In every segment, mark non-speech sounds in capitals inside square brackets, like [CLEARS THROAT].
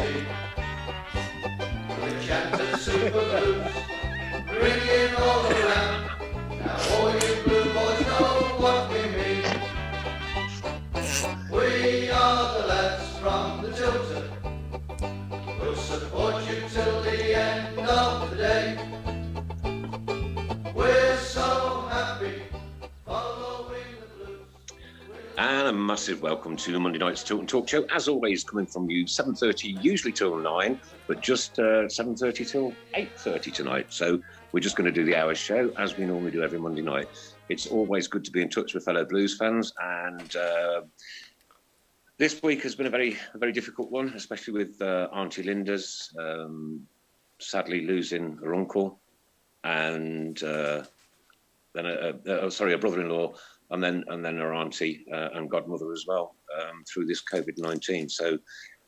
We chant the Super Blues, ringing all And massive welcome to Monday night's Tilton Talk Show. As always, coming from you 7:30, usually till nine, but just uh, 7:30 till 8:30 tonight. So we're just going to do the hour show as we normally do every Monday night. It's always good to be in touch with fellow blues fans, and uh, this week has been a very, a very difficult one, especially with uh, Auntie Linda's um, sadly losing her uncle, and uh, then a, a, a, sorry, a brother-in-law, and then and then her auntie uh, and godmother as well um, through this COVID nineteen. So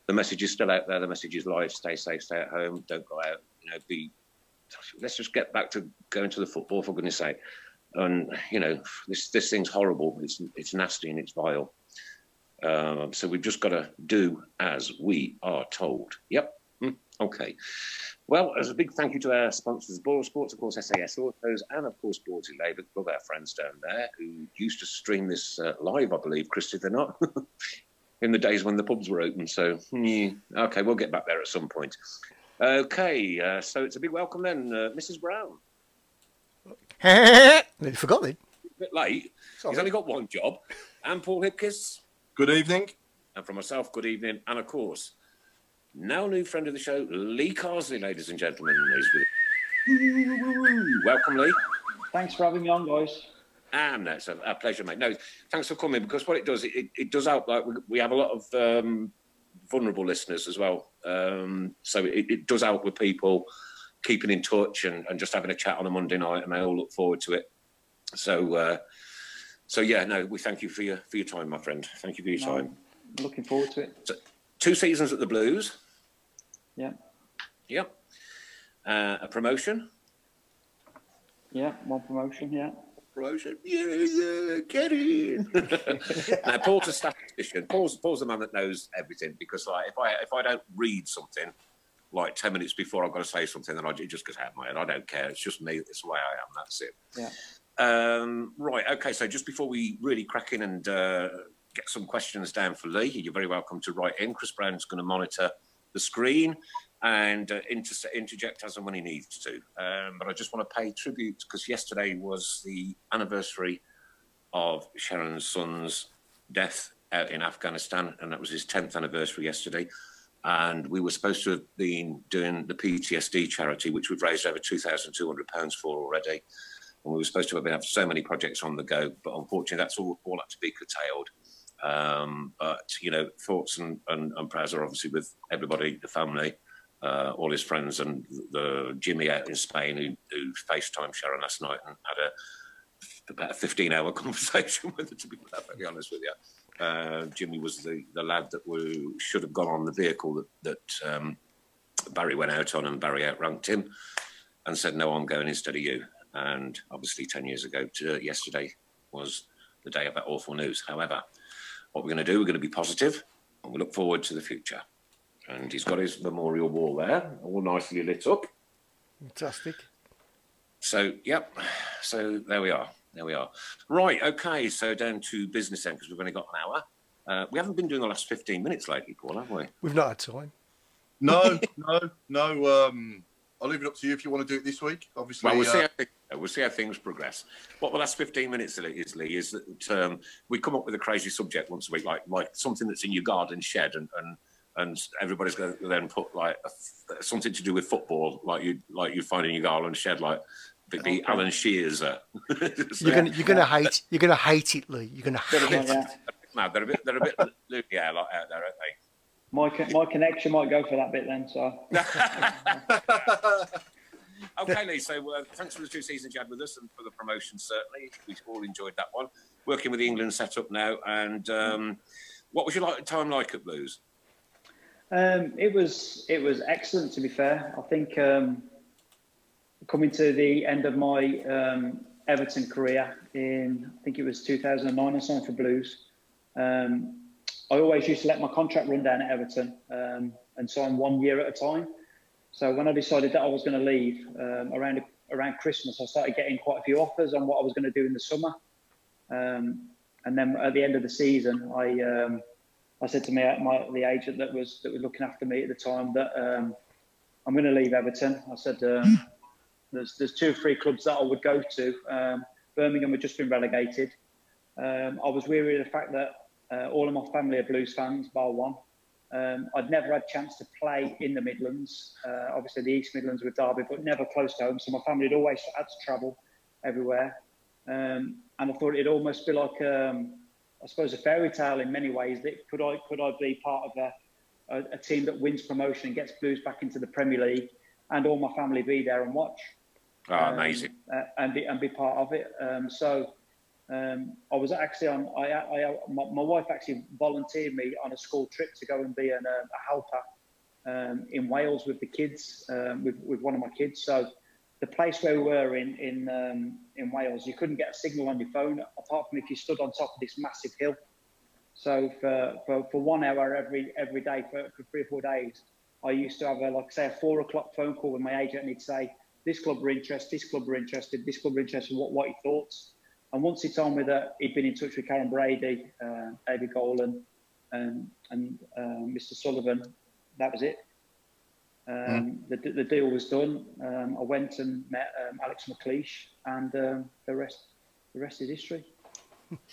the message is still out there. The message is live. Stay safe. Stay at home. Don't go out. You know, be. Let's just get back to going to the football for goodness sake. And you know, this this thing's horrible. It's it's nasty and it's vile. Um, so we've just got to do as we are told. Yep. Mm, okay. Well, as a big thank you to our sponsors, Boyle Sports, of course, SAS Autos, and of course, Borsley Labour Club, our friends down there who used to stream this uh, live, I believe, Christy, they're not, [LAUGHS] in the days when the pubs were open. So, yeah. okay, we'll get back there at some point. Okay, uh, so it's a big welcome then, uh, Mrs. Brown. [LAUGHS] you forgot then. A bit late. He's only got one job. And Paul Hipkiss. Good evening. And from myself, good evening. And of course, now new friend of the show, Lee Carsley, ladies and gentlemen. Is with Welcome, Lee. Thanks for having me on, guys. And that's a, a pleasure, mate. No, thanks for coming because what it does, it, it does help. Like we, we have a lot of um, vulnerable listeners as well, um, so it, it does help with people keeping in touch and, and just having a chat on a Monday night, and they all look forward to it. So, uh, so yeah, no, we thank you for your for your time, my friend. Thank you for your No, time. Looking forward to it. So, two seasons at the Blues. Yeah. Yep. Uh, a promotion. Yeah, one promotion, yeah. Promotion. Yeah, yeah, get in. [LAUGHS] now, Paul's a statistician. Paul's, Paul's the man that knows everything because, like, if I if I don't read something like ten minutes before I've got to say something, then I, it just goes out of my head. I don't care. It's just me. It's the way I am. That's it. Yeah. Um, right. Okay. So just before we really crack in and uh, get some questions down for Lee, you're very welcome to write in. Chris Brown's going to monitor the screen and uh, inter- interject as and when he needs to. Um, but I just want to pay tribute because yesterday was the anniversary of Sharon's son's death out in Afghanistan, and that was his 10th anniversary yesterday. and we were supposed to have been doing the PTSD charity, which we've raised over two thousand two hundred pounds for already. And we were supposed to have been have so many projects on the go, but unfortunately, that's all, all had to be curtailed. Um, but you know, thoughts and, and, and prayers are obviously with everybody, the family, uh, all his friends, and the Jimmy out in Spain who, who FaceTime Sharon last night and had a about a 15 hour [LAUGHS] conversation with her, to be perfectly honest with you. Uh, Jimmy was the, the lad that we should have gone on the vehicle that, that um, Barry went out on, and Barry outranked him and said, No, I'm going instead of you. And obviously, 10 years ago to yesterday was the day of that awful news. However, what we're going to do, we're going to be positive and we look forward to the future. And he's got his memorial wall there, all nicely lit up. Fantastic. So, yep. So there we are. There we are. Right. Okay. So down to business then, because we've only got an hour. Uh, we haven't been doing the last 15 minutes lately, Paul, have we? We've not had time. No, no, no. Um, I'll leave it up to you if you want to do it this week. Obviously, Well, we'll see, uh, how, things- we'll see how things progress. What the last 15 minutes is, Lee, is that um, we come up with a crazy subject once a week, like like something that's in your garden shed, and and, and everybody's going to then put like a f something to do with football, like you like you find in your garden shed, like the, the Alan Shears. Uh, so- You're gonna you're gonna hate you're gonna hate it, Lee. You're gonna They're a hate bit, it. no, they're a bit, they're a bit loopy out, like, out there, aren't they? My my connection might go for that bit then. So [LAUGHS] Okay, Lee. So uh, thanks for the two seasons you had with us and for the promotion. Certainly, we all enjoyed that one. Working with the England setup now, and um, what was your like, time like at Blues? um, it was it was excellent. To be fair, I think um, coming to the end of my um, Everton career in I think it was 2009 or something for Blues. Um, I always used to let my contract run down at Everton um, and sign one year at a time. So when I decided that I was going to leave um, around around Christmas, I started getting quite a few offers on what I was going to do in the summer. Um, and then at the end of the season, I um, I said to me, my, the agent that was that was looking after me at the time that um, I'm going to leave Everton. I said um, there's there's two or three clubs that I would go to. Birmingham had just been relegated. I was weary of the fact that uh, all of my family are Blues fans, bar one. Um, I'd never had a chance to play in the Midlands. Uh, obviously, the East Midlands with Derby, but never close to home. So my family had always had to travel everywhere. Um, and I thought it'd almost be like, um, I suppose, a fairy tale in many ways. That could I could I be part of a, a, a team that wins promotion and gets Blues back into the Premier League, and all my family be there and watch Oh, um, amazing. uh, and be and be part of it. Um, so um, I was actually on. I, I, my, my wife actually volunteered me on a school trip to go and be an, uh, a helper um, in Wales with the kids, um, with with one of my kids. So the place where we were in in um, in Wales, you couldn't get a signal on your phone apart from if you stood on top of this massive hill. So for, for, for one hour every every day for, for three or four days, I used to have a like say a four o'clock phone call with my agent, and he'd say, "This club are interested, this club are interested, this club are interested. What what are your thoughts?" And once he told me that he'd been in touch with Karren Brady, uh, David Golan, and and uh, Mr. Sullivan, that was it. Um, the, the deal was done. Um, I went and met um, Alex McLeish, and um, the rest the rest is history.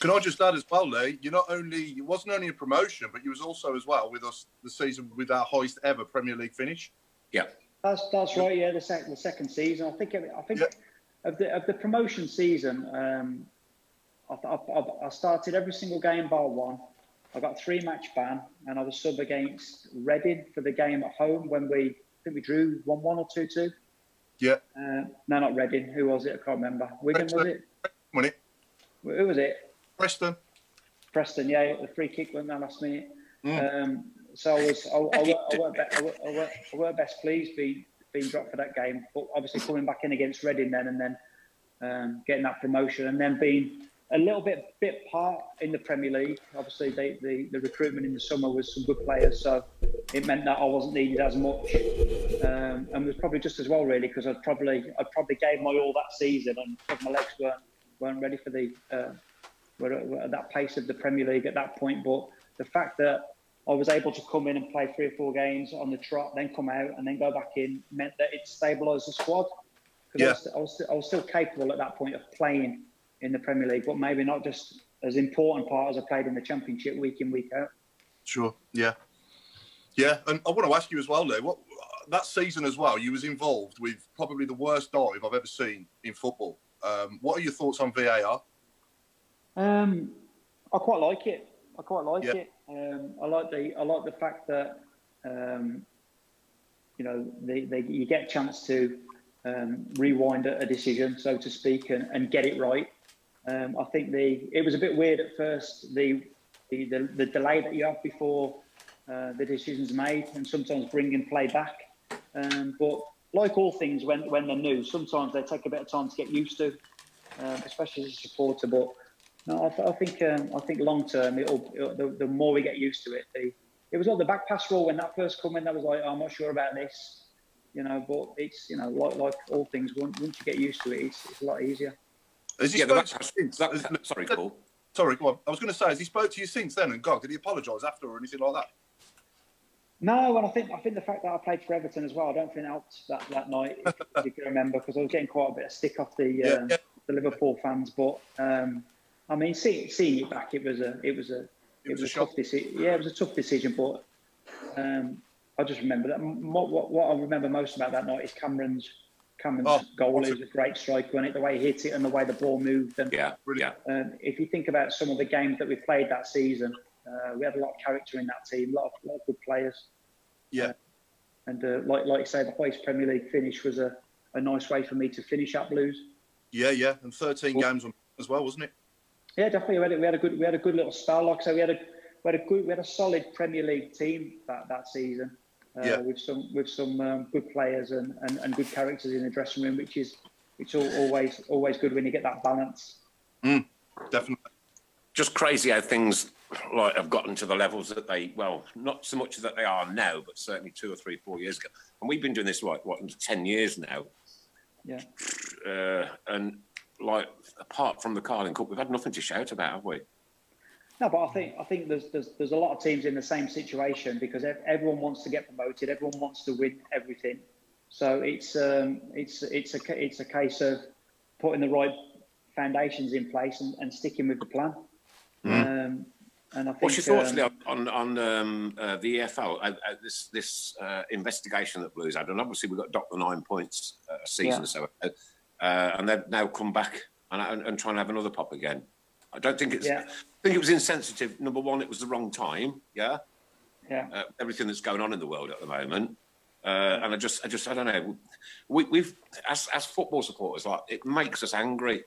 Can I just add as well, Lee? You not only it wasn't only a promotion, but you was also as well with us the season with our highest ever Premier League finish. Yeah. That's that's right. Yeah, the second the second season. I think I think of the of the promotion season. Um, I, I, I started every single game bar one. I got a three match ban, and I was sub against Reading for the game at home when we I think we drew one one or two two. Yeah. Uh, no, not Reading. Who was it? I can't remember. Wigan was it? Won it. Who was it? Preston. Preston. Yeah, the free kick went down last minute. Mm. Um, so I was I, I, [LAUGHS] I, I, weren't be, I, weren't- I, weren't- I weren't best pleased being being dropped for that game, but obviously coming back in against Reading then and then um, getting that promotion and then being a little bit bit part in the Premier League. Obviously, they, the the recruitment in the summer was some good players, so it meant that I wasn't needed as much, um, and was probably just as well really because I'd probably I probably gave my all that season and my legs weren't weren't ready for the uh, were were at that pace of the Premier League at that point. But the fact that I was able to come in and play three or four games on the trot, then come out and then go back in meant that it stabilised the squad. Because I, was, I, was, I was still capable at that point of playing in the Premier League, but maybe not just as important part as I played in the Championship week in week out. Sure. Yeah. Yeah, and I want to ask you as well, Lou. What that season as well? You was involved with probably the worst dive I've ever seen in football. Um, what are your thoughts on VAR? Um, I quite like it. I quite like Yeah. it. Um, I like the I like the fact that um, you know they, they, you get a chance to um, rewind a, a decision, so to speak, and, and get it right. Um, I think the it was a bit weird at first the the, the, the delay that you have before uh, the decision's made, and sometimes bringing play back. Um, but like all things, when when they're new, sometimes they take a bit of time to get used to, um, especially as a supporter. But no, I, th- I think um, I think long term, it'll, it'll the, the more we get used to it, the it was like the back pass rule when that first came in. That was like, I'm not sure about this, you know. But it's you know like like all things, once, once you get used to it, it's, it's a lot easier. Has he Yeah, spoke to you since? that- Has- that- sorry, Paul. Sorry, go on. I was going to say, has he spoke to you since then? And God, did he apologise after or anything like that? No, and I think I think the fact that I played for Everton as well, I don't think it helped that, that night. If, if you can remember, because I was getting quite a bit of stick off the [LAUGHS] Yeah, um, yeah. the Liverpool fans. But um, I mean, see, seeing it back, it was a it was a it, was was, a tough decision. Yeah, it was a tough decision, but um, I just remember that. M- What, what, what I remember most about that night is Cameron's Cameron's Oh, goal. It a- was a great strike, wasn't it? The way he hit it and the way the ball moved. And Yeah. Brilliant. um, if you think about some of the games that we played that season, uh, we had a lot of character in that team, a lot of, lot of good players. Yeah. And uh, like like you say, the highest Premier League finish was a, a nice way for me to finish at Blues. Yeah, yeah. And 13 games on as well, wasn't it? Yeah, definitely. We had, a, we had a good we had a good little spell. Like I say, we had a we had a good we had a solid Premier League team that, that season. Uh, Yeah. With some with some um, good players and, and, and good characters in the dressing room, which is which always always good when you get that balance. Definitely. just crazy how things like have gotten to the levels that they well not so much that they are now but certainly two or three four years ago and we've been doing this like what 10 years now Yeah. uh, and like apart from the carling cup we've had nothing to shout about have we No, but I think I think there's there's there's a lot of teams in the same situation because everyone wants to get promoted, everyone wants to win everything. So it's um, it's it's a it's a case of putting the right foundations in place and, and sticking with the plan. Um, and I think what's your thoughts um, on on um, uh, the EFL uh, uh, this this uh, investigation that Blues had and obviously we've got docked the nine points uh, a season Yeah. or so uh, and they've now come back and, and, and try and have another pop again I don't think it's Yeah. I think it was insensitive number one it was the wrong time yeah yeah. uh, everything that's going on in the world at the moment. Uh, and I just, I just, I don't know. We, we've, as, as football supporters, like it makes us angry.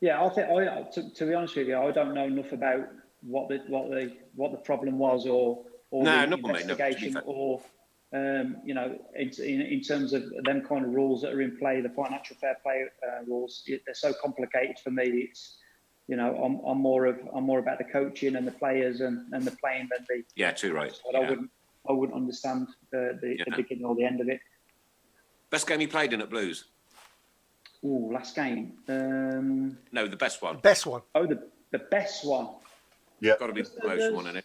Yeah, I think I, to, to be honest with you, I don't know enough about what the what the what the problem was or or No, the no, mate, no, investigation or um, you know in, in, in terms of them kind of rules that are in play, the financial fair play uh, rules. it- They're so complicated for me. It's you know I'm, I'm more of I'm more about the coaching and the players and, and the playing than the. Yeah, too right. But I wouldn't I wouldn't understand the, the, the beginning or the end of it. Best game you played in at Blues? Ooh, last game. Um, No, the best one. Best one. oh, the the best one. Yeah, got to be the close there's- one, isn't it?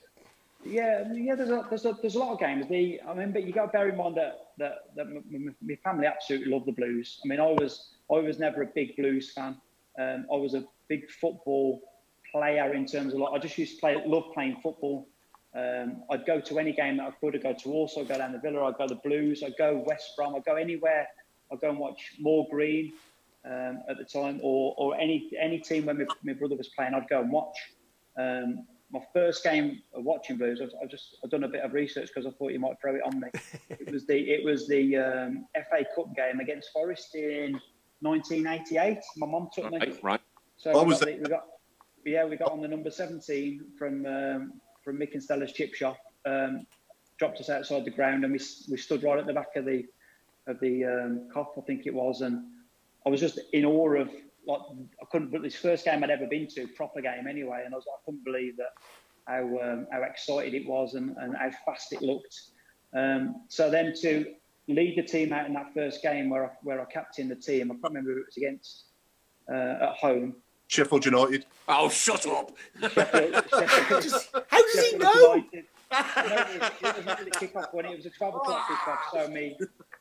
Yeah, yeah. There's a, there's a, there's a lot of games. The I mean, but you got to bear in mind that that, that my family absolutely love the Blues. I mean, I was I was never a big Blues fan. Um, I was a big football player in terms of like I just used to play love playing football. Um, I'd go to any game that I could. I'd go to I'd go down the Villa, I'd go to the Blues, I'd go West Brom, I'd go anywhere. I'd go and watch Moor Green um, at the time, or or any any team when my, my brother was playing, I'd go and watch. Um, my first game of watching Blues, I, I just I've done a bit of research because I thought you might throw it on me. [LAUGHS] it was the it was the um, FA Cup game against Forest in 1988. My mum took me. Right, right. So What we was got, the, we got yeah we got on the number 17 from um, from Mick and Stella's chip shop. Um, dropped us outside the ground and we we stood right at the back of the of the um, Kop I think it was and I was just in awe of like I couldn't but this first game I'd ever been to proper game anyway and I was I couldn't believe that how um, how excited it was and, and how fast it looked. Um, so then to lead the team out in that first game where I, where I captained the team, I can't remember who it was against uh, at home. Sheffield United. Oh, shut up! Sheffield- [LAUGHS] Sheffield- How does he know? United. No, it was, it was not the kick-off when it was a 12 o'clock kick-off. So me,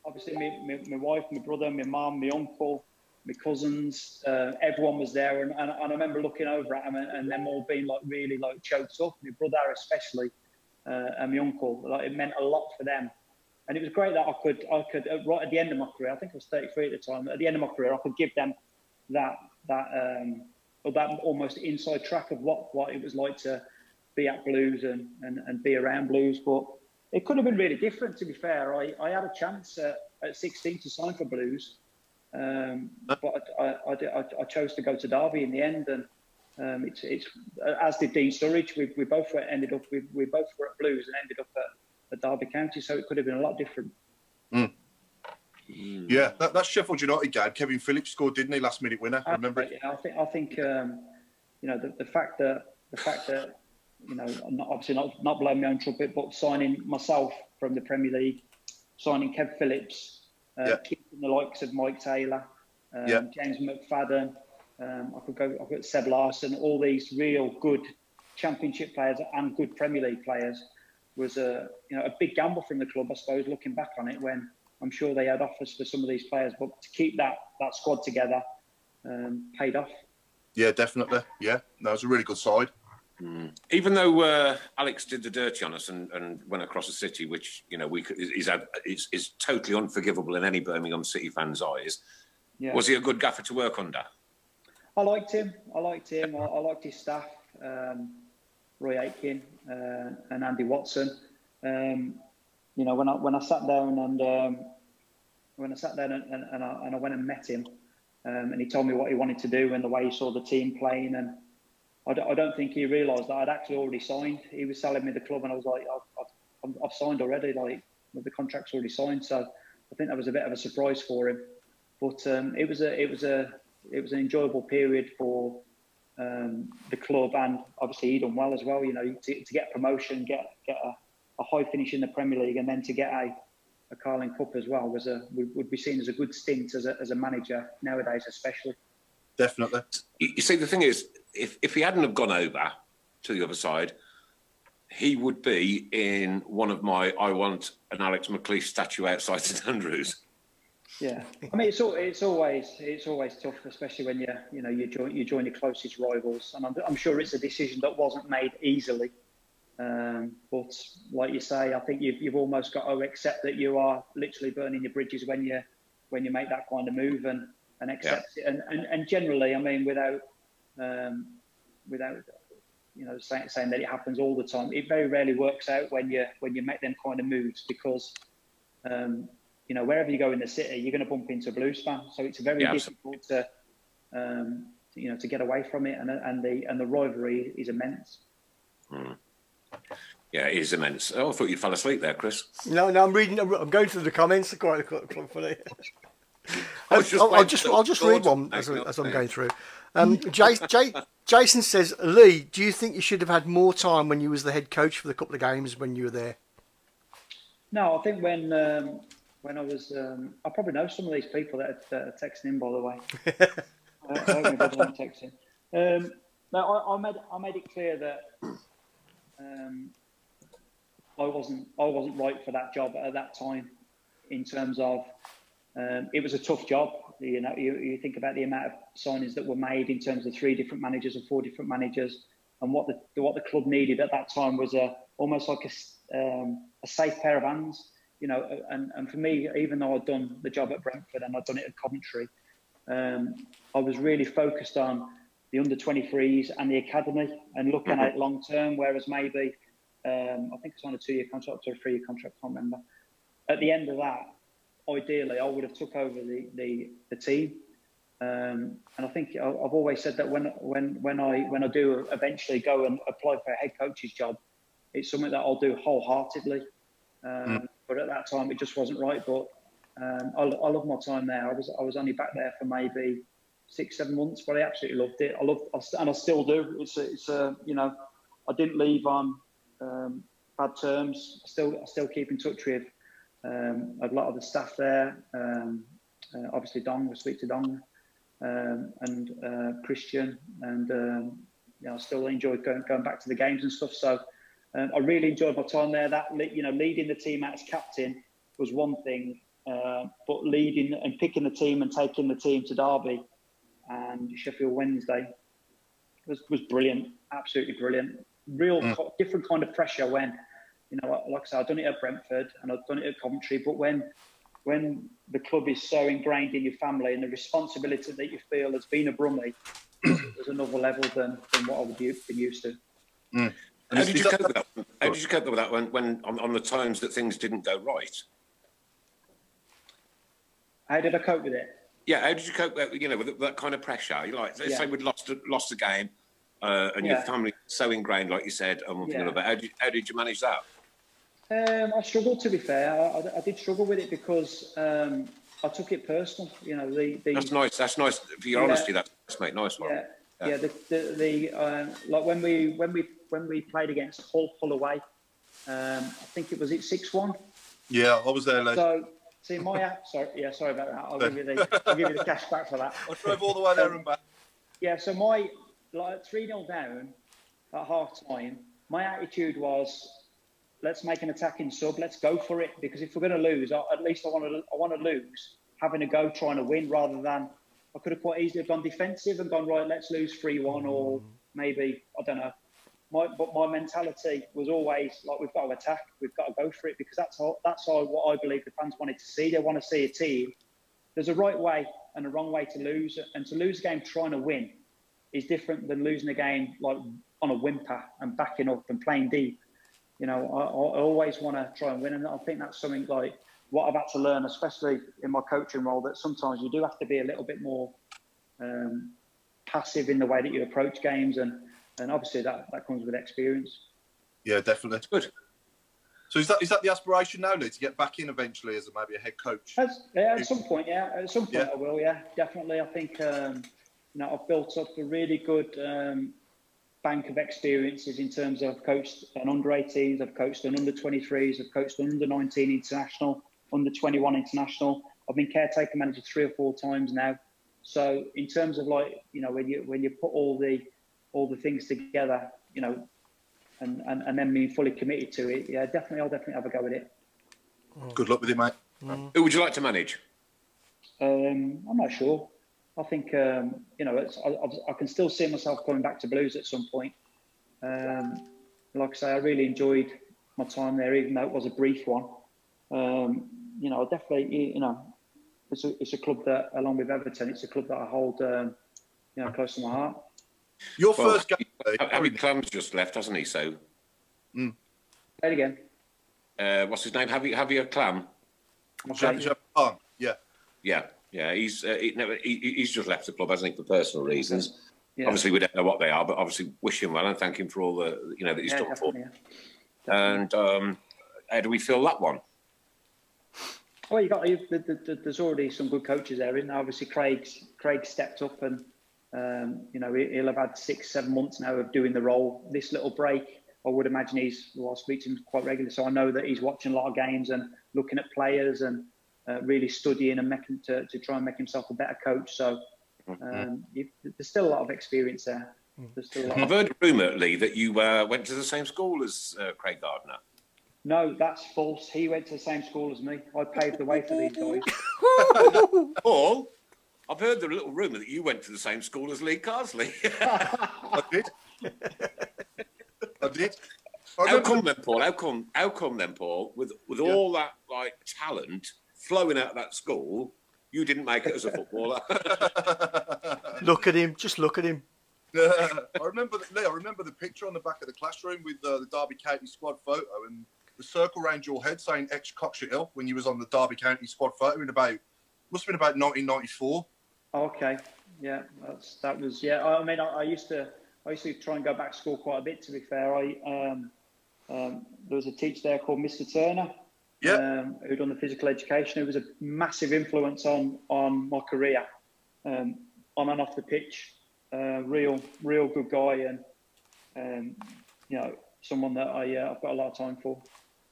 obviously, my, my, my wife, my brother, my mum, my uncle, my cousins, uh, everyone was there, and, and, and I remember looking over at them and, and them all being like really like choked up. My brother especially, uh, and my uncle. Like it meant a lot for them, and it was great that I could I could right at the end of my career. I think I was 33 at the time. At the end of my career, I could give them that that um, that almost inside track of what what it was like to be at Blues and, and, and be around Blues. But it could have been really different, to be fair. I, I had a chance at, at 16 to sign for Blues, um, but I, I, I, I, chose to go to Derby in the end. And um, it's, it's as did Dean Sturridge. We, we both were, ended up, we, we both were at Blues and ended up at, at Derby County. So it could have been a lot different. Mm. Yeah, that, that Sheffield United game, Kevin Phillips scored, didn't he? Last minute winner. I Remember? Uh, yeah, I think I think um, you know the, the fact that the fact that you know, I'm not, obviously not, not blowing my own trumpet, but signing myself from the Premier League, signing Kev Phillips, uh, yeah. keeping the likes of Maik Taylor, um, yeah. James McFadden, um, I could go, I've got Seb Larsson, all these real good Championship players and good Premier League players was a you know a big gamble from the club, I suppose, looking back on it. When I'm sure they had offers for some of these players, but to keep that that squad together um, paid off. Yeah, definitely. Yeah, that was a really good side. Mm. Even though uh, Alex did the dirty on us and, and went across the city, which you know we could, is, is, is totally unforgivable in any Birmingham City fan's eyes. Yeah. Was he a good gaffer to work under? I liked him. I liked him. I, I liked his staff, um, Roy Aitken uh, and Andy Watson. Um, you know, when I when I sat down and um, when I sat down and, and, and, I, and I went and met him, um, and he told me what he wanted to do and the way he saw the team playing and I don't, I don't think he realised that I'd actually already signed. He was selling me the club, and I was like, I've, I've, I've signed already. Like the contract's already signed, so I think that was a bit of a surprise for him. But um, it was a it was a it was an enjoyable period for um, the club, and obviously he done well as well. You know, to, to get promotion, get get a, a, high finish in the Premier League, and then to get a a Carling Cup as well was a would be seen as a good stint as a as a manager nowadays, especially. Definitely. You see, the thing is, if, if he hadn't have gone over to the other side, he would be in one of my I want an Alex McLeish statue outside St Andrews. Yeah, [LAUGHS] I mean it's all, it's always it's always tough, especially when you you know you join you join your closest rivals, and I'm, I'm sure it's a decision that wasn't made easily. Um, but like you say, I think you've you've almost got to accept that you are literally burning your bridges when you when you make that kind of move and and accept yeah. it. And, and and generally, I mean, without um, without you know saying, saying that it happens all the time. It very rarely works out when you when you make them kind of moves because um, you know wherever you go in the city, you're going to bump into a blues fan. So it's very yeah, difficult to um, you know to get away from it, and and the and the rivalry is immense. Mm. Yeah, it is immense. Oh, I thought you'd fell asleep there, Chris. No, no, I'm reading. I'm going through the comments. [LAUGHS] Quite, quite funny. I'll just, I'll, just, I'll just read one as, as I'm going through. Um, Jay, Jay, Jason says, Lee, do you think you should have had more time when you was the head coach for the couple of games when you were there? No, I think when um, when I was, um, I probably know some of these people that are, that are texting in. By the way, I, [LAUGHS] I don't texting. Um, no, I, I, made I made it clear that um, I wasn't I wasn't right for that job at that time in terms of um, it was a tough job. You know, you, you think about the amount of signings that were made in terms of three different managers and four different managers, and what the what the club needed at that time was a almost like a, um, a safe pair of hands. You know, and, and for me, even though I'd done the job at Brentford and I'd done it at Coventry, um, I was really focused on the under 23s and the academy and looking mm-hmm. at it long term. Whereas maybe um, I think it's on a two year contract or a three year contract, I can't remember. At the end of that, ideally, I would have took over the the, the team. Um, and I think I've always said that when when when I when I do eventually go and apply for a head coach's job, it's something that I'll do wholeheartedly. Um, mm. But at that time, it just wasn't right. But um, I, I love my time there. I was I was only back there for maybe six seven months, but I absolutely loved it. I loved and I still do. It's a, it's a you know I didn't leave on um, bad terms. I still I still keep in touch with um, a lot of the staff there. Um, uh, obviously, Dong, we speak to Dong um, and uh, Christian, and um, you know, I still enjoy going, going back to the games and stuff. So um, I really enjoyed my time there. That you know, leading the team out as captain was one thing, uh, but leading and picking the team and taking the team to Derby and Sheffield Wednesday was was brilliant, absolutely brilliant. Real mm. different kind of pressure when you know, like I said, I've done it at Brentford and I've done it at Coventry, but when when the club is so ingrained in your family and the responsibility that you feel as being a Brummie [CLEARS THROAT] is another level than, than what I would have been used to. Mm. How did you cope with that? How did you cope with that when, when on, on the times that things didn't go right? How did I cope with it? Yeah, how did you cope with you know with that kind of pressure? You like yeah. say we'd lost a, lost a game, uh, and yeah. your family so ingrained, like you said, and one thing yeah. How did how did you manage that? Um, I struggled to be fair. I, I, did struggle with it because um, I took it personal. You know, the, the that's nice. That's nice for your honesty. That's mate. Nice one. Yeah, yeah. the the, the uh, like when we when we when we played against Hull Hull away, um, I think it was it six one. Yeah, I was there. Like. So See, my app. [LAUGHS] Sorry, yeah, sorry about that. I'll give you the [LAUGHS] I'll give you the cash back for that. I drove all the way there and back. Yeah, so my like three 0 down at half time. My attitude was, let's make an attacking sub. Let's go for it because if we're going to lose, at least I want to I want to lose having a go trying to win rather than I could have quite easily have gone defensive and gone right. Let's lose three one or mm-hmm. maybe I don't know my, but my mentality was always like we've got to attack, we've got to go for it because that's all, that's all what I believe the fans wanted to see. They want to see a team. There's a right way and a wrong way to lose, and to lose a game trying to win is different than losing a game like on a whimper and backing up and playing deep. You know, I, I always want to try and win, and I think that's something like what I've had to learn, especially in my coaching role, that sometimes you do have to be a little bit more um, passive in the way that you approach games and and obviously that, that comes with experience. Yeah, definitely. That's good. So is that is that the aspiration now, Lee, to get back in eventually as a, maybe a head coach? As, yeah, at some point, yeah. At some point, yeah. I will. Yeah, definitely. I think um, you know I've built up a really good um, bank of experiences in terms of coached an under 18s, I've coached an under 23s, I've coached an under 19 international, under 21 international. I've been caretaker manager three or four times now. So in terms of like you know when you when you put all the all the things together, you know, and, and, and then being fully committed to it, yeah, definitely, I'll definitely have a go at it. Good luck with it, mate. Mm. Who would you like to manage? Um, I'm not sure. I think um, you know I, I, can still see myself coming back to Blues at some point. Um, like I say, I really enjoyed my time there, even though it was a brief one. Um, you know, I definitely, you know, it's a, it's a club that, along with Everton, it's a club that I hold, um, you know, close to my heart. Your well, first game. Harry Clam's just left, hasn't he? So. Mm. Say it again. Uh, what's his name? Javier, Javier Clam. Okay. Yeah. Yeah, yeah. He's uh, he, no, he, he's just left the club, hasn't he, for personal reasons. Yeah. Obviously, we don't know what they are, but obviously, wish him well and thank him for all the you know that he's yeah, done for. Yeah. And um, how do we feel that one? Well, you got you, the, the, there's already some good coaches there, and obviously Craig's Craig stepped up and um, you know, he'll have had six, seven months now of doing the role. This little break, I would imagine he's, well, I speak to him quite regularly, so I know that he's watching a lot of games and looking at players and uh, really studying and making to, to try and make himself a better coach. So mm-hmm. um, you, there's still a lot of experience there. I've heard a rumour, Lee, that you uh, went to the same school as uh, Craig Gardner. No, that's false. He went to the same school as me. I paved the way for these guys. [LAUGHS] Paul? I've heard the little rumour that you went to the same school as Lee Carsley. [LAUGHS] I did. I did. I how come then, Paul? How come? How come then, Paul? With with yeah. all that like talent flowing out of that school, you didn't make it as a footballer. [LAUGHS] look at him. Just look at him. I remember. The, Lee, I remember the picture on the back of the classroom with uh, the Derby County squad photo and the circle around your head saying ex Cockshutt Hill when you was on the Derby County squad photo in about must have been about 1994. Okay, yeah, that's that was yeah. I mean, I, I, used to I used to try and go back to school quite a bit. To be fair, I um, um, there was a teacher there called Mr. Turner. Yeah. Um, who done the physical education. It was a massive influence on on my career, um, on and off the pitch. Uh, real, real good guy, and um, you know, someone that I uh, I've got a lot of time for.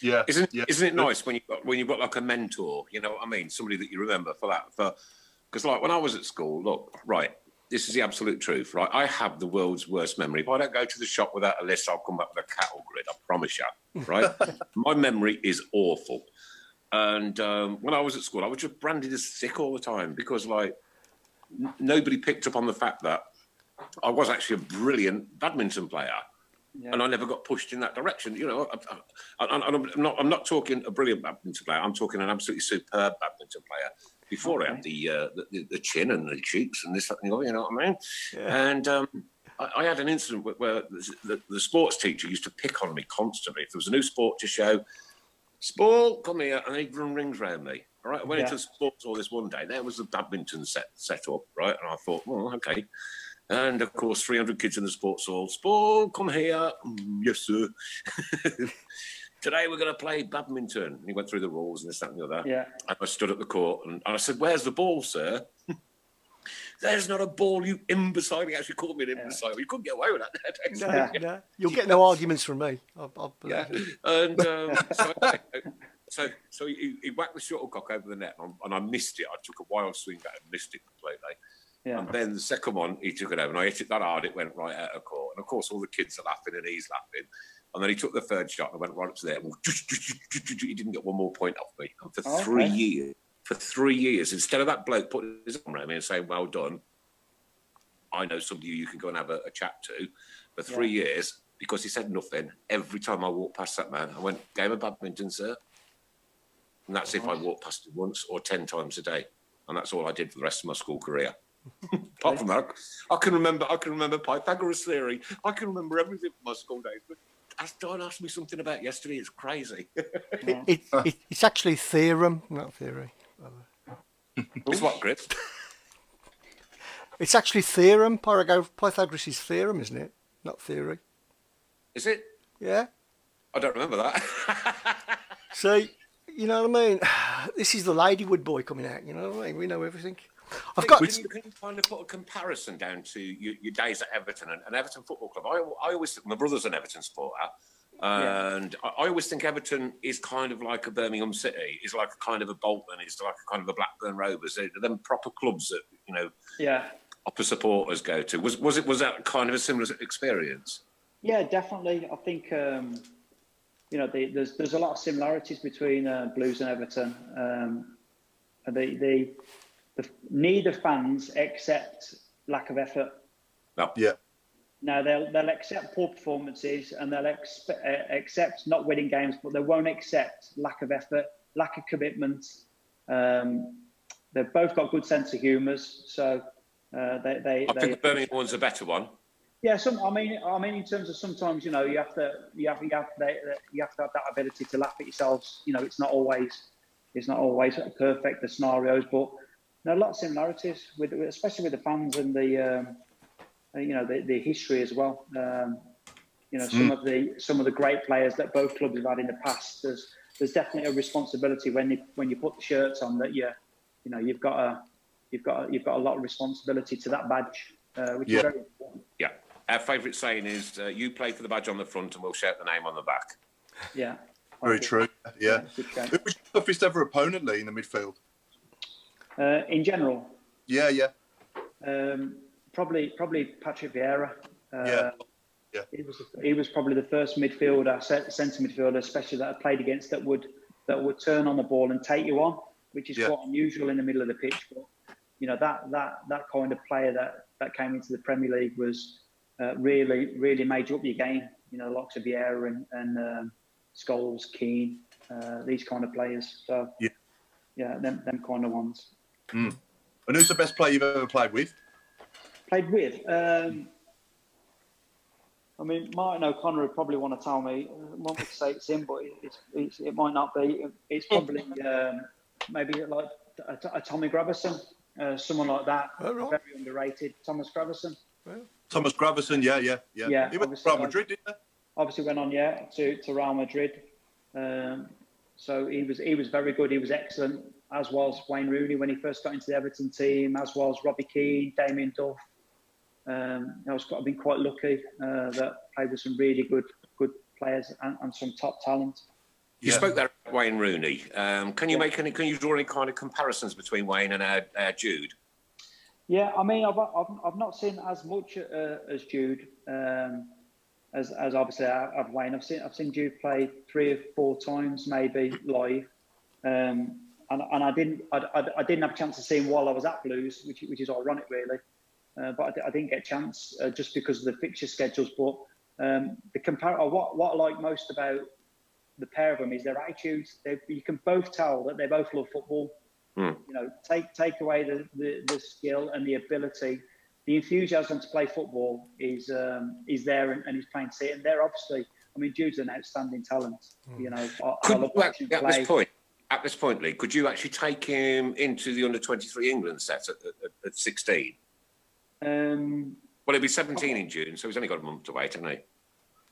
Yeah, isn't yeah. isn't it nice when you got when you've got like a mentor? You know what I mean? Somebody that you remember for that for because like when I was at school, look, right, this is the absolute truth, right? I have the world's worst memory. If I don't go to the shop without a list, I'll come back with a cattle grid. I promise you, right? [LAUGHS] My memory is awful. And um, when I was at school, I was just branded as sick all the time because like n- nobody picked up on the fact that I was actually a brilliant badminton player. Yeah. And I never got pushed in that direction. You know, I, am not. I'm not talking a brilliant badminton player. I'm talking an absolutely superb badminton player. Before okay. I had the, uh, the, the chin and the cheeks and this, you know what I mean? Yeah. And um, I, I, had an incident where the, the, sports teacher used to pick on me constantly. If there was a new sport to show, sport, come here, and he'd run rings around me. All right, I went yeah. into the sports all this one day. There was the badminton set set up, right? And I thought, well, okay. And of course, 300 kids in the sports hall. Sport, come here. Mm, yes, sir. [LAUGHS] Today we're going to play badminton. And he went through the rules and this, that, and the other. Yeah. And I stood at the court and I said, Where's the ball, sir? [LAUGHS] There's not a ball, you imbecile. He actually called me an imbecile. Yeah. You couldn't get away with that. [LAUGHS] No, no. You'll get [LAUGHS] no arguments from me. I'll, I'll yeah. And um, so, so, so he, he, whacked the shuttlecock over the net, and, and I missed it. I took a wild swing at and missed it completely. Yeah. And then the second one, he took it over, and I hit it that hard, it went right out of court. And of course, all the kids are laughing, and he's laughing. And then he took the third shot and went right up to there. He didn't get one more point off me. And for oh, three okay. years, for three years, instead of that bloke putting his arm around me and saying, "Well done," I know somebody you can go and have a, a chat to. For three yeah. years, because he said nothing, every time I walked past that man, I went, "Game of badminton, sir." And that's if I mm-hmm. walked past him once or 10 times a day. And that's all I did for the rest of my school career. [LAUGHS] Apart from that, I can remember I can remember Pythagoras theory. I can remember everything from my school days. But don't ask me something about yesterday. It's crazy. it, it, [LAUGHS] uh. it, it's actually theorem, not theory. it's what, Chris? it's actually theorem. Pythagoras' theorem, isn't it? Not theory. Is it? Yeah. I don't remember that. [LAUGHS] See, you know what I mean? [SIGHS] This is the Ladywood boy coming out. You know what I mean? We know everything. I've got. Can you, can you kind of put a comparison down to your, your days at Everton and, and, Everton Football Club? I, I always my brother's an Everton supporter, and yeah. I, I, always think Everton is kind of like a Birmingham City, is like a kind of a Bolton, is like a kind of a Blackburn Rovers. They're them proper clubs that you know. Yeah. Upper supporters go to. Was was it was that kind of a similar experience? Yeah, definitely. I think. Um, you know, the, there's there's a lot of similarities between uh, Blues and Everton. Um, the, the, the neither fans accept lack of effort. No. Yeah. Now they'll they'll accept poor performances and they'll expe- uh, accept not winning games, but they won't accept lack of effort, lack of commitment. Um, they've both got good sense of humours, so uh, they they. I they, think the Birmingham one's a better one. Yeah, some. I mean, I mean, in terms of sometimes, you know, you have to, you have, you have, to, you have to have that ability to laugh at yourselves. You know, it's not always, it's not always perfect the scenarios, but there are a lot of similarities with, especially with the fans and the, um, you know, the, the history as well. Um, you know, some mm. of the some of the great players that both clubs have had in the past. There's there's definitely a responsibility when you when you put the shirts on that you, you know, you've got a you've got a, you've got a lot of responsibility to that badge, uh, which yeah. is very important. Yeah. Our favourite saying is, uh, "You play for the badge on the front, and we'll shout the name on the back." Yeah. Very true. Yeah. Who was your toughest ever opponent, Lee, in the midfield? Uh, in general. Yeah, yeah. Um, probably, probably Patrick Vieira. Uh, yeah. Yeah. He was he was probably the first midfielder, centre midfielder, especially that I played against that would that would turn on the ball and take you on, which is yeah. quite unusual in the middle of the pitch. But you know that that that kind of player that that came into the Premier League was uh, really, really made you up your game. You know, lots of Vieira and, and um, Scholes, Keane, uh, these kind of players. So, yeah, yeah, them, them kind of ones. Mm. And who's the best player you've ever played with? Played with? Um, I mean, Martin O'Connor would probably want to tell me. I want to say it's him, but it's, it's, it might not be. It's probably um, maybe like a, a Tommy Gravesen, uh, someone like that. Oh, right. Very underrated. Thomas Gravesen. Well. Thomas Gravesen, yeah, yeah, yeah. Yeah. He went to Real Madrid, didn't he? Obviously went on, yeah, to, to Real Madrid. Um, so he was he was very good. He was excellent, as was Wayne Rooney when he first got into the Everton team, as was Robbie Keane, Damien Duff. Um, I was I've been quite lucky uh, that played with some really good good players and, and some top talent. You yeah. spoke there about Wayne Rooney. Um, can you yeah. make any? Can you draw any kind of comparisons between Wayne and uh, uh, Jude? Yeah, I mean, I've, I've, I've not seen as much uh, as Jude um, as, as obviously I've Wayne. I've seen I've seen Jude play three or four times maybe live, um, and, and I didn't I, I, I, didn't have a chance to see him while I was at Blues, which which is ironic really. Uh, but I, I, didn't get a chance uh, just because of the fixture schedules. But um, the compar- what what I like most about the pair of them is their attitudes. They, you can both tell that they both love football. Mm. You know, take take away the, the, the skill and the ability, the enthusiasm to play football is um, is there and, and he's playing to it. And they're obviously, I mean, Jude's an outstanding talent. You know, I, I love watching actually, him at play. this point, at this point, Lee, could you actually take him into the under twenty three England set at, at, at sixteen? Um, Well, he'll be seventeen in June, so he's only got a month to wait, hasn't he?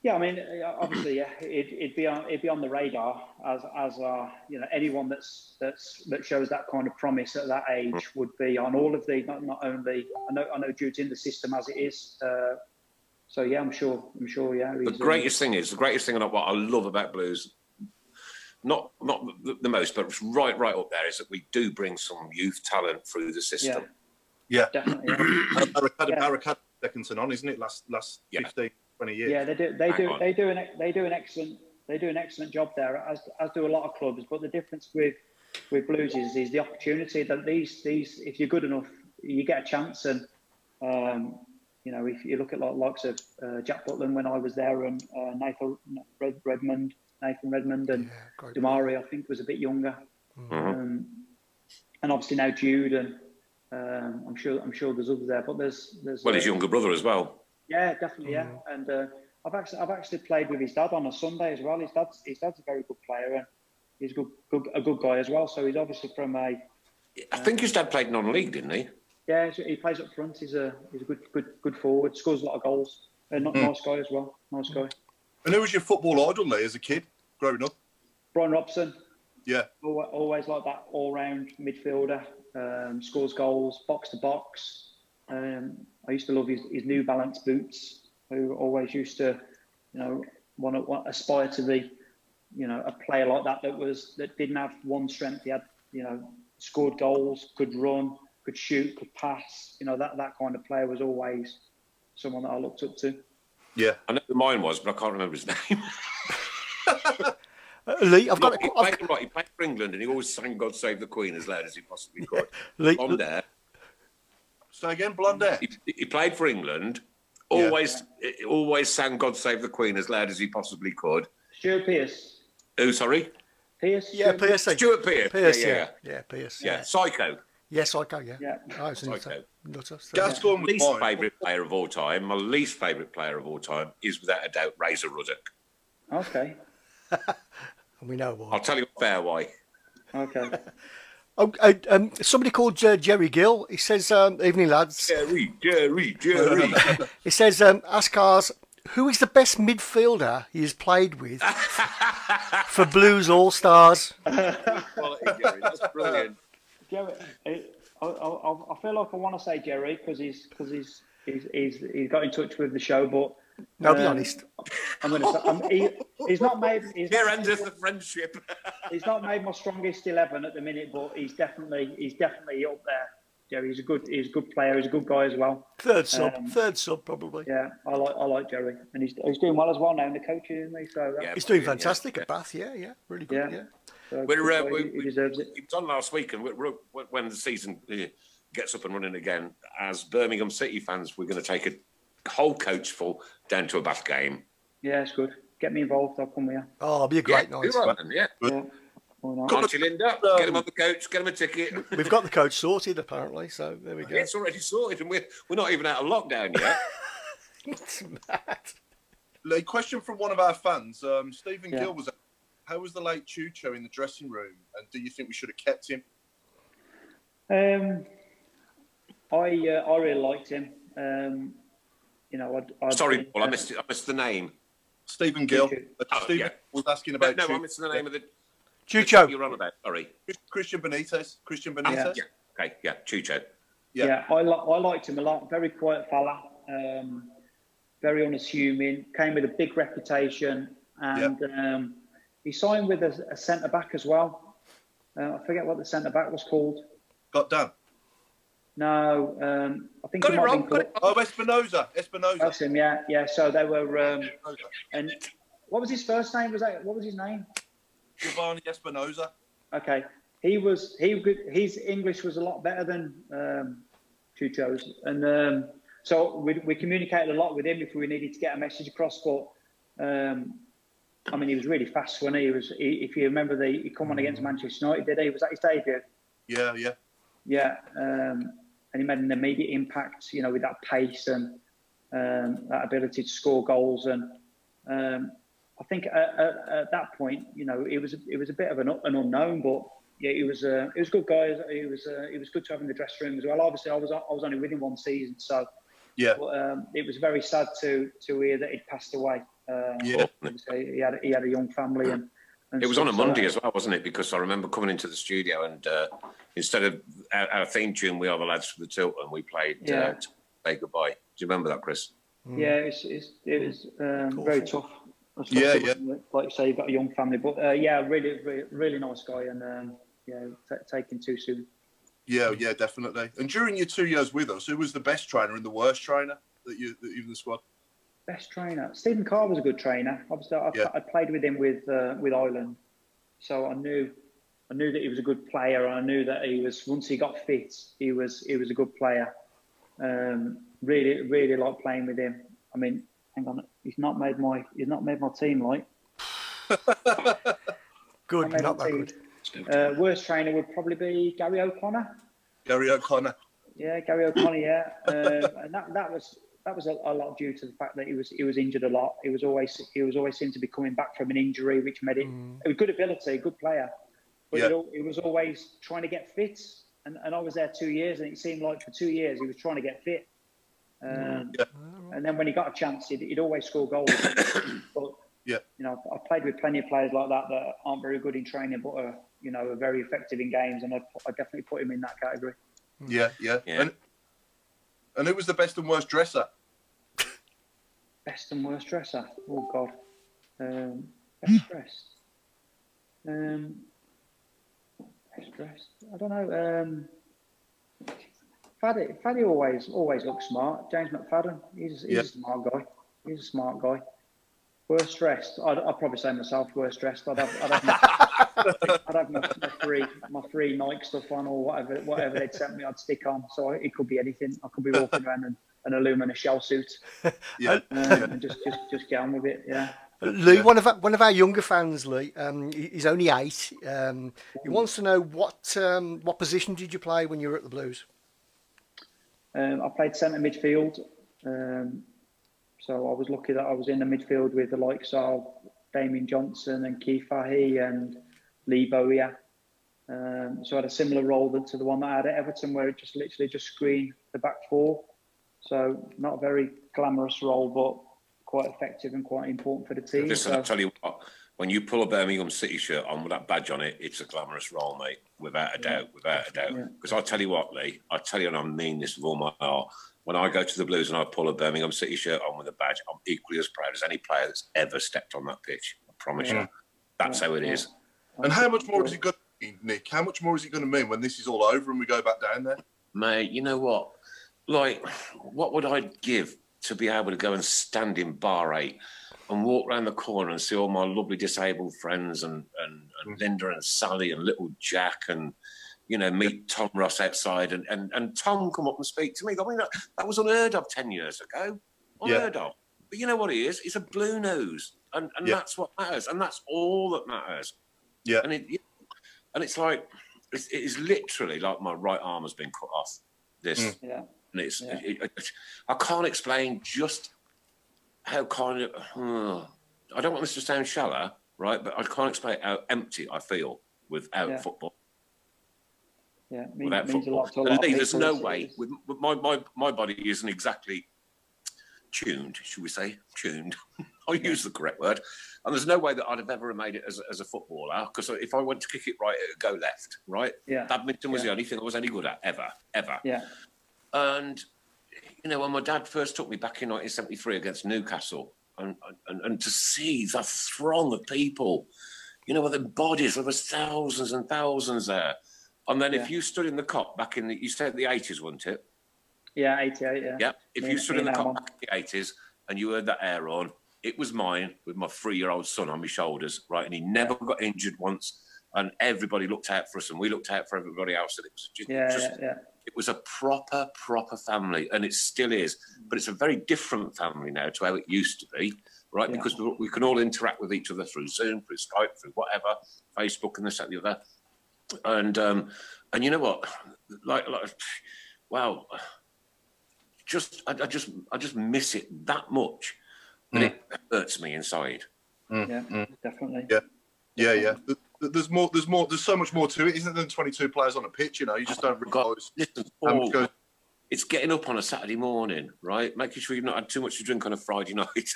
Yeah, I mean, uh, obviously, yeah, it, it'd be on it'd be on the radar as as uh, you know anyone that's that's that shows that kind of promise at that age would be on all of the not, not only I know I know Jude's in the system as it is, uh, so yeah, I'm sure I'm sure yeah. The uh, greatest thing is the greatest thing about what I love about Blues, not not the, the most, but it's right right up there is that we do bring some youth talent through the system. Yeah. Definitely. [CLEARS THROAT] Barricada, Yeah. Barricada Dickinson on, isn't it? Last last 15, 20 years. Yeah, they do. They Hang do. on. They do an. They do an excellent. They do an excellent job there, as as do a lot of clubs. But the difference with with Blues is, is the opportunity that these these if you're good enough, you get a chance. And um, you know, if you look at like likes of uh, Jack Butland when I was there, and uh, Nathan Red, Redmond, Nathan Redmond, and Demarai, I think was a bit younger. Um, and obviously now Jude, and um, I'm sure I'm sure there's others there. But there's there's Well, his uh, younger brother as well. yeah, definitely, yeah. And uh, I've actually I've actually played with his dad on a Sunday as well. His dad's his dad's a very good player and he's a good, good a good guy as well. So he's obviously from a I think his dad played non-league, didn't he? yeah. he's- He plays up front. He's a he's a good good good forward. Scores a lot of goals. Uh, not Mm. nice guy as well. Nice guy. And who was your football idol, Lee, as a kid growing up? Brian Robson. Yeah. Always, always like that all round midfielder. Um, scores goals, box to box. Um, I used to love his, his New Balance boots. Who always used to, you know, want to want, aspire to be, you know, a player like that that was that didn't have one strength. He had, you know, scored goals, could run, could shoot, could pass. You know, that that kind of player was always someone that I looked up to. Yeah. I know who mine was, but I can't remember his [LAUGHS] name. [LAUGHS] Lee, I've got No, a, he, I've, played, right, he played for England and he always sang God Save the Queen as loud as he possibly could. [LAUGHS] Lee- Blonde So again, blonde hair. He, he played for England, always he always sang God Save the Queen as loud as he possibly could. Stuart Pearce. Who, sorry? Pearce. yeah, Pearce. Stuart Pearce. Pierce, yeah, yeah, yeah. yeah, Pearce. Yeah, Psycho. Yes, I go. Yeah. Yeah. I Psycho. nutter. so- Gascoigne was least favourite player of all time, my least favourite player of all time is without a doubt Razor Ruddock. Okay. And [LAUGHS] we know why. I'll tell you a fair why. Okay. [LAUGHS] Oh, uh, um, somebody called uh, Jerry Gill. He says, um, "Evening, lads." Jerry, Jerry, Jerry. [LAUGHS] He says, um, "Ask ours, who is the best midfielder he has played with for Blues All Stars?" Quality, Jerry. That's brilliant. Jerry, I, I, I I feel like I want to say Jerry because he's because he's, he's he's he's got in touch with the show, but No, be um, honest. I'm going to I'm, he, he's not made he's, Here endeth the friendship. [LAUGHS] he's not made my strongest eleven at the minute, but he's definitely he's definitely up there. Jerry, he's a good he's a good player, he's a good guy as well. Third sub, Um, third sub probably. Yeah, I like I like Jerry, and he's he's doing well as well now in the coaching, isn't he? So uh, Yeah, He's doing brilliant, yeah. fantastic at Bath. Yeah, yeah, really good. Yeah. Yeah. so We're, uh, we, he, he deserves it. It was on last week, and we're, we're- when the season uh, gets up and running again, as Birmingham City fans, we're going to take a whole coach full down to a Bath game. Yeah, it's good. Get me involved. I'll come with you. Oh, it'll be a great yeah, night. you're right, yeah. Yeah. Why not? Auntie Linda, get him on the coach, get him a ticket. [LAUGHS] We've got the coach sorted apparently, so there we go. It's already sorted, and we're, we're not even out of lockdown yet. [LAUGHS] It's mad. A question from one of our fans. Um, Stephen Yeah. Gill was. How was the late Chucho in the dressing room, and do you think we should have kept him? Um, I uh, I really liked him. Um, you know, I'd, I'd Sorry, Paul, I missed, it. I missed the name. Stephen Gill. Chucho. Uh, Oh, Stephen yeah. was asking No, about no, I Chu- missed the name of the. Chucho. You're on about. Sorry. Christian Benitez. Christian Ah, Benitez. yeah. Okay. Yeah. Chucho. Yeah. Yeah, I, li- I liked him a lot. Very quiet fella, um, very unassuming. Came with a big reputation, and um, he signed with a, a centre back as well. Uh, I forget what the centre back was called. Got done. No, um, I think Got it it wrong. been Got it called. Oh, Espinoza. Espinoza. That's him. Yeah, yeah. So they were. Um, and what was his first name? Was that what was his name? Giovanni Espinoza. Okay, he was he could- his English was a lot better than um, Chucho's, and um, so we, we communicated a lot with him if we needed to get a message across. But um, I mean, he was really fast when he, he was. He, if you remember, the he come on against Manchester United, did he? Was that his debut? Yeah, yeah, yeah. Um, and he made an immediate impact. You know, with that pace and um, that ability to score goals. And um, I think at, at, at, that point, you know, it was it was a bit of an, an unknown, but yeah, he was uh, he was a good guy. He was uh, he was good to have in the dressing room as well. Obviously, I was I was only with him one season, so yeah, but, um, it was very sad to to hear that he'd passed away. Um, yeah, he had he had a young family and. and it was on a Monday as well, wasn't it? Because I remember coming into the studio and uh, instead of our, our, theme tune, "We Are the Lads for the Tilt," and we played uh, yeah. "Say Goodbye." Do you remember that, Chris? Yeah, it's, it's, it was um, very tough. Yeah, yeah. Like you say, you've got a young family, but uh, yeah, really, really, really nice guy, and um, yeah, t- taken too soon. Yeah, yeah, definitely. And during your two years with us, who was the best trainer and the worst trainer that you that you in the squad? Best trainer, Stephen Carr was a good trainer. Obviously, I, yeah. I played with him with uh, with Ireland, so I knew I knew that he was a good player. I knew that he was once he got fit, he was he was a good player. Um, really, really like playing with him. I mean, hang on, he's not made my he's not made my team like. [LAUGHS] good, not, not that team. good. Uh, worst trainer would probably be Gary O'Connor. Gary O'Connor. Yeah, Gary O'Connor. Yeah, um, and that that was that was a, a, lot due to the fact that he was he was injured a lot. He was always he was always seemed to be coming back from an injury, which made it mm. a good ability, a good player, but yeah. it, it, was always trying to get fit. And, and I was there two years, and it seemed like for two years he was trying to get fit. Um, yeah. And then when he got a chance, he'd, he'd always score goals. [COUGHS] but yeah, you know, I've played with plenty of players like that that aren't very good in training, but are you know are very effective in games, and I, I definitely put him in that category. Yeah, yeah. yeah. And, and who was the best and worst dresser? [LAUGHS] Best and worst dresser. Oh God, um, best dressed. Um, best dressed. I don't know. Um, Faddy, Faddy always always looks smart. James McFadden, he's, he's a smart guy. He's a smart guy. Worst dressed, I'd, I'd probably say myself worst dressed. I'd have, I'd have, my, [LAUGHS] I'd have my, my, three my three Nike stuff on or whatever whatever they'd sent me, I'd stick on. So it could be anything. I could be walking around in an Illumina shell suit. [LAUGHS] Yeah. Um, and just, just just get on with it. Yeah. Lee, yeah. one of our, one of our younger fans, Lee, um, he's only eight. Um, he wants to know what um, what position did you play when you were at the Blues? Um, I played centre midfield. Um, so I was lucky that I was in the midfield with the likes of Damien Johnson and Keith Fahey and Lee Bowyer. Um, so I had a similar role to the one that I had at Everton, where it just literally just screened the back four. So not a very glamorous role, but quite effective and quite important for the team. Listen, so. I tell you what, when you pull a Birmingham City shirt on with that badge on it, it's a glamorous role, mate, without a doubt, without a doubt. Because yeah. I tell you what, Lee, I tell you, and I mean this with all my heart. When I go to the Blues and I pull a Birmingham City shirt on with a badge, I'm equally as proud as any player that's ever stepped on that pitch. I promise yeah. you, that's yeah. how it is. And how much more is it going to mean, Nick? How much more is it going to mean when this is all over and we go back down there? Mate, you know what? Like, what would I give to be able to go and stand in bar eight and walk around the corner and see all my lovely disabled friends and, and, and mm. Linda and Sally and little Jack and you know meet Tom Ross outside and, and, and Tom come up and speak to me. I mean that, that was unheard of ten years ago. Unheard yeah. of. But you know what he is? He's a blue nose, and, and yeah. that's what matters, and that's all that matters. Yeah. And it and it's like it's, it is literally like my right arm has been cut off. This. Mm. Yeah. And it's yeah. it, it, I can't explain just how kind of uh, I don't want this to sound shallow, right? But I can't explain how empty I feel without yeah. football. Yeah, means, means football. a lot to a lot There's no way. With, with my, my my body isn't exactly tuned, should we say? Tuned. [LAUGHS] I'll yeah. use the correct word. And there's no way that I'd have ever made it as, as a footballer because if I went to kick it right, it would go left, right? Yeah. Badminton was yeah. the only thing I was any good at ever, ever. Yeah. And you know, when my dad first took me back in 1973 against Newcastle, and, and, and to see the throng of people, you know, with the bodies, there was thousands and thousands there. And then yeah. if you stood in the Kop back in the, you said the 80s, wasn't it? Yeah, 88, yeah. Yeah. If me, you stood in the Kop back in the 80s and you heard that air on, it was mine with my three year old son on my shoulders, right? And he never yeah. got injured once. And everybody looked out for us and we looked out for everybody else. And it was just, yeah, just yeah, yeah it was a proper, proper family, and it still is. But it's a very different family now to how it used to be, right? Yeah. Because we- we can all interact with each other through Zoom, through Skype, through whatever, Facebook, and this, and the other. And um, and you know what? Like, like wow, just I, I just I just miss it that much that mm. it hurts me inside. Yeah, mm, mm. definitely. Yeah, yeah, yeah. Th- th- There's more. There's more. There's so much more to it, isn't there? Than 22 players on a pitch. You know, you just don't realise. Listen, it's getting up on a Saturday morning, right? Making sure you've not had too much to drink on a Friday [LAUGHS] night.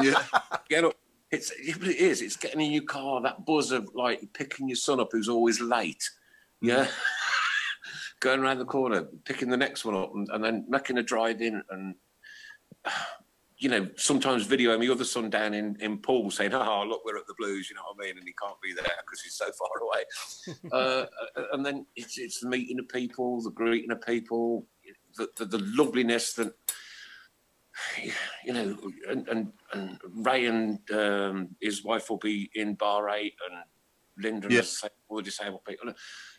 Yeah, Get up. It's it is. It's getting in your car. That buzz of like picking your son up who's always late. Mm. Yeah. [LAUGHS] Going around the corner, picking the next one up, and, and then making a drive in, and you know, sometimes videoing my other son down in in Poole saying, "Oh, look, we're at the Blues," you know what I mean, and he can't be there because he's so far away. [LAUGHS] uh, and then it's it's the meeting of people, the greeting of people, the the, the loveliness that you know, and and, and Ray and um, his wife will be in bar eight, and Linda and Yeah. the all the disabled people.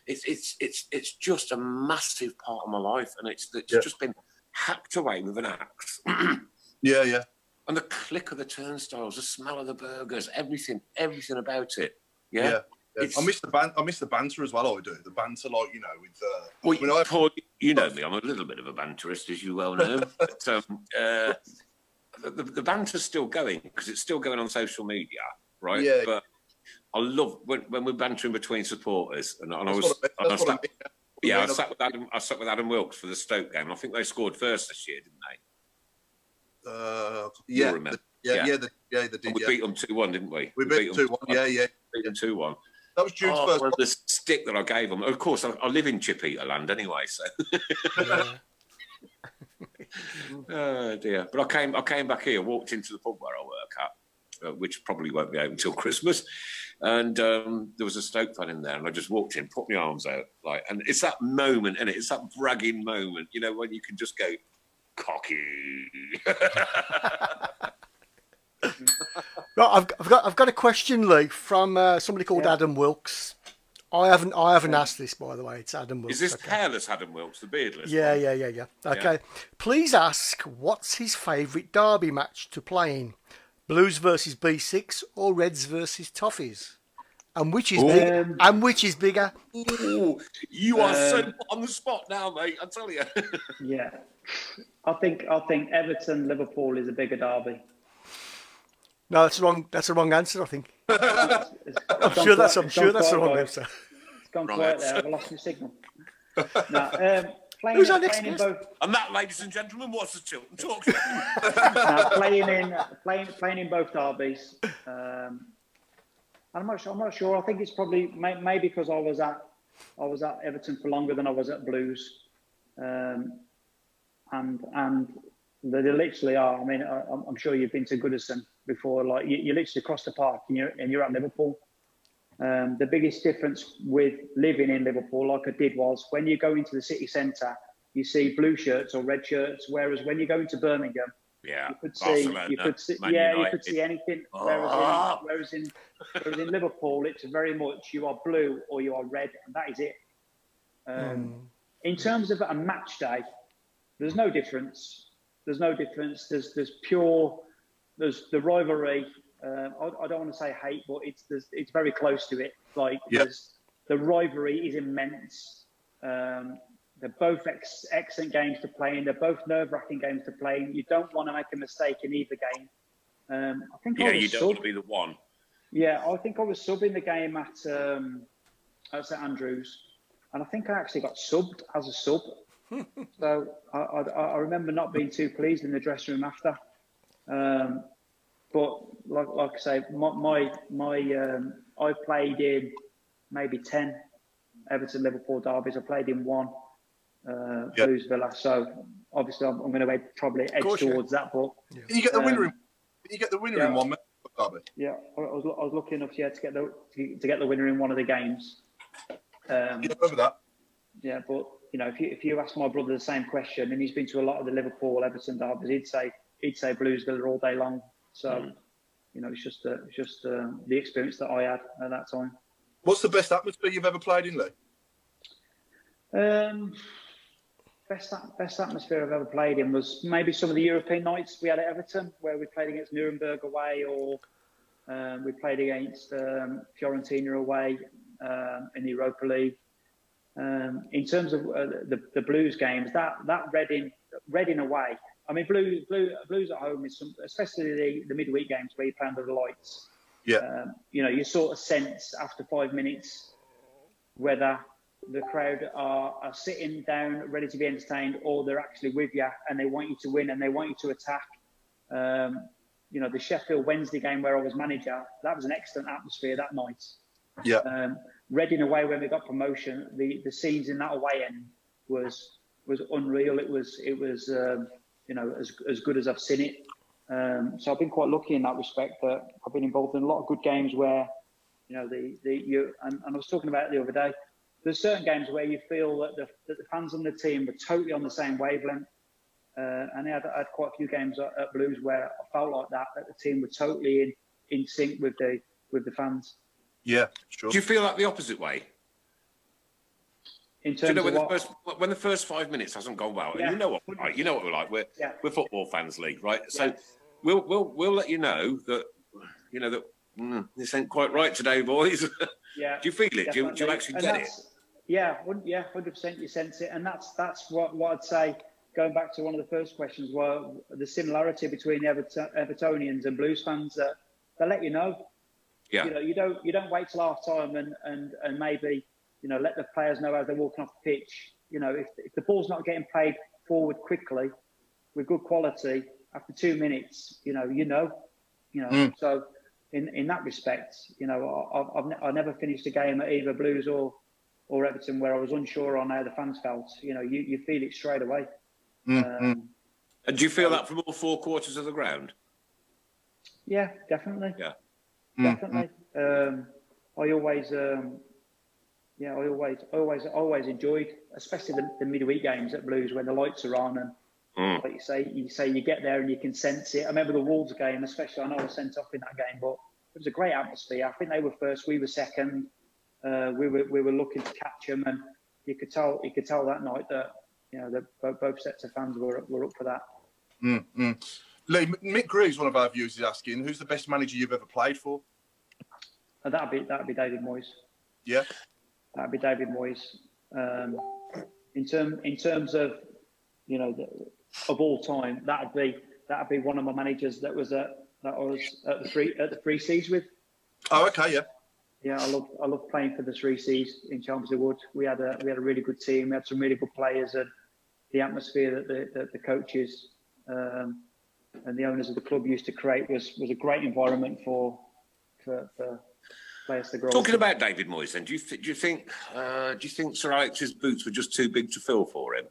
It's it's it's it's just a massive part of my life, and it's it's Yeah. just been hacked away with an axe. [CLEARS THROAT] yeah, yeah. and the click of the turnstiles, the smell of the burgers, everything, everything about it. Yeah. Yeah. yeah. I miss the ban- I miss the banter as well. I do the banter, like you know, with. Uh, Well, when I- Paul, you know me. I'm a little bit of a banterist, as you well know. [LAUGHS] but um, uh, the, the, banter's still going because it's still going on social media, right? Yeah. But I love when, when we're bantering between supporters, and, and I was, I- and I that's what I mean. yeah, I sat with Adam. I sat with Adam Wilkes for the Stoke game. I think they scored first this year, didn't they? Uh, yeah, the- yeah, Yeah. yeah, the, yeah, they And we Yeah. beat them two one, didn't we? We beat them two one. Yeah, yeah. Beat them two one. That was Jude's Oh, first. well, the stick that I gave them. Of course, I, I live in Chip Eater land anyway, so. [LAUGHS] oh dear! But I came, I came back here, walked into the pub where I work at, uh, which probably won't be open until [LAUGHS] Christmas, and um, there was a Stoke fan in there, and I just walked in, put my arms out, like, and it's that moment, and it? it's that bragging moment, you know, when you can just go cocky. [LAUGHS] Right, I've, I've got I've got a question, Lee, from uh, somebody called Yeah. Adam Wilkes. I haven't I haven't asked this by the way. It's Adam Wilkes. Is this okay. hairless Adam Wilkes, the beardless? Yeah, one? yeah, yeah, yeah. Okay. Please ask what's his favourite derby match to play in? Blues versus B6 or Reds versus Toffees? And which is big, Um, and which is bigger? Ooh, you are so Um, on the spot now, mate. I tell you. Yeah, I think I think Everton Liverpool is a bigger derby. No, that's the wrong. That's the wrong answer. I think. [LAUGHS] It's I'm gone sure that's. I'm sure that's the wrong answer. It's gone Wrong quiet answer. there. I've lost my signal. [LAUGHS] no, um, playing, Who's our next guest? both. and that, ladies and gentlemen, was the Tilton Talk Show. [LAUGHS] no, playing in playing playing in both derbies. Um, I'm not sure. I'm not sure. I think it's probably may, maybe because I was at I was at Everton for longer than I was at Blues, um, and and they, they literally are. I mean, I, I'm I'm sure you've been to Goodison before. Like you, you literally cross the park and you're and you're at Liverpool. Um, the biggest difference with living in Liverpool, like I did, was when you go into the city centre, you see blue shirts or red shirts, whereas when you go into Birmingham, yeah, you could see, Barcelona, you could see, Man yeah, you could see anything. Oh. Whereas in, whereas in, whereas in Liverpool, it's very much you are blue or you are red, and that is it. Um, In terms of a match day, there's no difference. There's no difference. There's there's pure, there's the rivalry. Uh, I, I don't want to say hate, but it's there's, it's very close to it. Like there's, the rivalry is immense. Um, they're both ex- excellent games to play in. They're both nerve-wracking games to play in. You don't want to make a mistake in either game. Um, I think Yeah, was you don't sub- want to be the one. yeah, I think I was subbing the game at um, at St Andrews, and I think I actually got subbed as a sub. [LAUGHS] so I, I, I remember not being too pleased in the dressing room after. Um, but like, like I say, my my, my um, I played in maybe ten Everton Liverpool derbies. I played in one uh, Yep. Blues Villa. So obviously, I'm, I'm going to probably edge course, yeah. towards that. But You get the winner. Um, in, you get the winner yeah. in one derby. yeah, I I was, I was lucky enough yeah, to get the to, to get the winner in one of the games. Um, Yeah, over that. yeah, but you know, if you if you ask my brother the same question, and he's been to a lot of the Liverpool, Everton derbies, he'd say he'd say Blues Villa all day long. So, you know, it's just uh, it's just uh, the experience that I had at that time. What's the best atmosphere you've ever played in, Lee? Um, best best atmosphere I've ever played in was maybe some of the European nights we had at Everton, where we played against Nuremberg away, or um, we played against um, Fiorentina away um, in the Europa League. Um, in terms of uh, the, the Blues games, that that Reading Reading away. I mean, Blues Blue, Blues at home is some, especially the, the midweek games where you play under the lights. Yeah. Um, you know, you sort of sense after five minutes whether the crowd are, are sitting down ready to be entertained or they're actually with you and they want you to win and they want you to attack. Um, you know, the Sheffield Wednesday game where I was manager, that was an excellent atmosphere that night. Yeah. Um, Reading away when we got promotion, the, the scenes in that away end was was unreal. It was it was um, you know as as good as I've seen it. Um, so I've been quite lucky in that respect that I've been involved in a lot of good games where you know the the you and, and I was talking about it the other day. There's certain games where you feel that the, that the fans and the team were totally on the same wavelength. Uh, and I had, I had, quite a few games at, at, Blues where I felt like that, that the team were totally in, in sync with the with the fans. Yeah, sure. Do you feel like the opposite way? In terms you know, when the first when the first five minutes hasn't gone well, yeah. you know what we're like. You know what we're like. We're yeah. we're football fans league, right? So yeah. we'll we'll we'll let you know that you know that mm, this ain't quite right today, boys. [LAUGHS] Yeah. do you feel it? Do you, do you, actually get it? Yeah, yeah, hundred percent. You sense it, and that's that's what what I'd say. Going back to one of the first questions, were the similarity between Everton, Evertonians and Blues fans that they let you know. Yeah. You know, you don't you don't wait till half time and and and maybe you know let the players know as they're walking off the pitch. You know, if if the ball's not getting played forward quickly with good quality after two minutes, you know, you know, you know. Mm. So in in that respect, you know, I've, I've, I never finished a game at either Blues or or Everton where I was unsure on how the fans felt. You know, you, you feel it straight away. Mm-hmm. Um, and do you feel that from all four quarters of the ground? Yeah, definitely. Yeah, definitely. Mm-hmm. Um, I always, um, yeah, I always, always, always enjoyed, especially the, the midweek games at Blues when the lights are on and. Mm. Like you say, you say you get there and you can sense it. I remember the Wolves game, especially. I know I was sent off in that game, but it was a great atmosphere. I think they were first, we were second uh, we were we were looking to catch them, and you could tell you could tell that night that you know that both, both sets of fans were were up for that. Mm-hmm. Lee, Mick Greaves, one of our viewers, is asking, who's the best manager you've ever played for? Uh, that'd be that'd be David Moyes. Yeah, that'd be David Moyes. Um, in term in terms of you know the, of all time, that'd be that'd be one of my managers that was at that I was at the three at the three C's with. Oh, okay, yeah yeah, I love I love playing for the Three C's in Chelmsley Wood. We had a we had a really good team. We had some really good players, and the atmosphere that the that the coaches um, and the owners of the club used to create was was a great environment for for, for players to grow. Talking about David Moyes, then, do you th- do you think uh, do you think Sir Alex's boots were just too big to fill for him?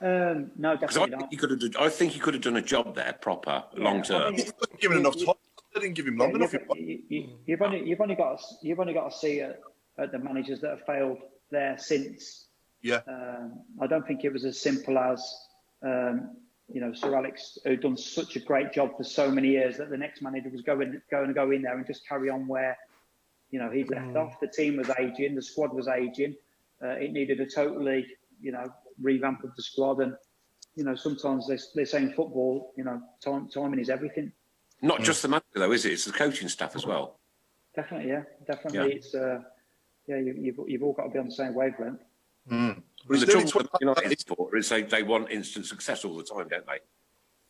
Um, no, definitely I not. He could have. I think he could have done a job there, proper, yeah, long term. I mean, given enough time. They didn't give him long yeah, enough. You've, you, have only you've only got to, you've only got to see at, at the managers that have failed there since. Yeah. Um, I don't think it was as simple as um, you know Sir Alex, who'd done such a great job for so many years, that the next manager was going going to go in there and just carry on where you know he'd left mm. off. The team was aging, the squad was aging. Uh, it needed a totally you know revamp of the squad, and you know sometimes they they say in football, you know time, timing is everything. Not just the manager, though, is it? It's the coaching staff as well. Definitely, yeah, definitely. Yeah. It's uh, yeah, you, have you've, you've all got to be on the same wavelength. Mm. Well, the trouble with United supporter is they, they want instant success all the time, don't they?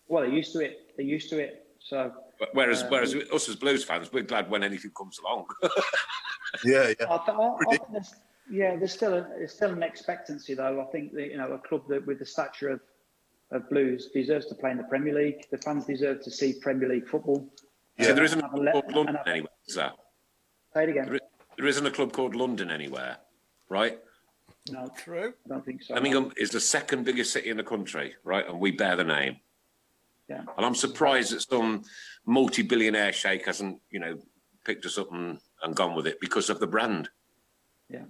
Well, they're used to it. They're used to it. So. But whereas, uh, whereas us as Blues fans, we're glad when anything comes along. [LAUGHS] yeah, yeah. I, I, I there's, yeah, there's still a, there's still an expectancy though. I think that you know a club that with the stature of of Blues deserves to play in the Premier League. The fans deserve to see Premier League football. Yeah, there isn't a club called London anywhere, is there? Say it again. There isn't a club called London anywhere, right? No, true. I don't think so. Birmingham is the second biggest city in the country, right? And we bear the name. Yeah. And I'm surprised that some multi-billionaire sheikh hasn't, you know, picked us up and, and gone with it because of the brand. Yeah.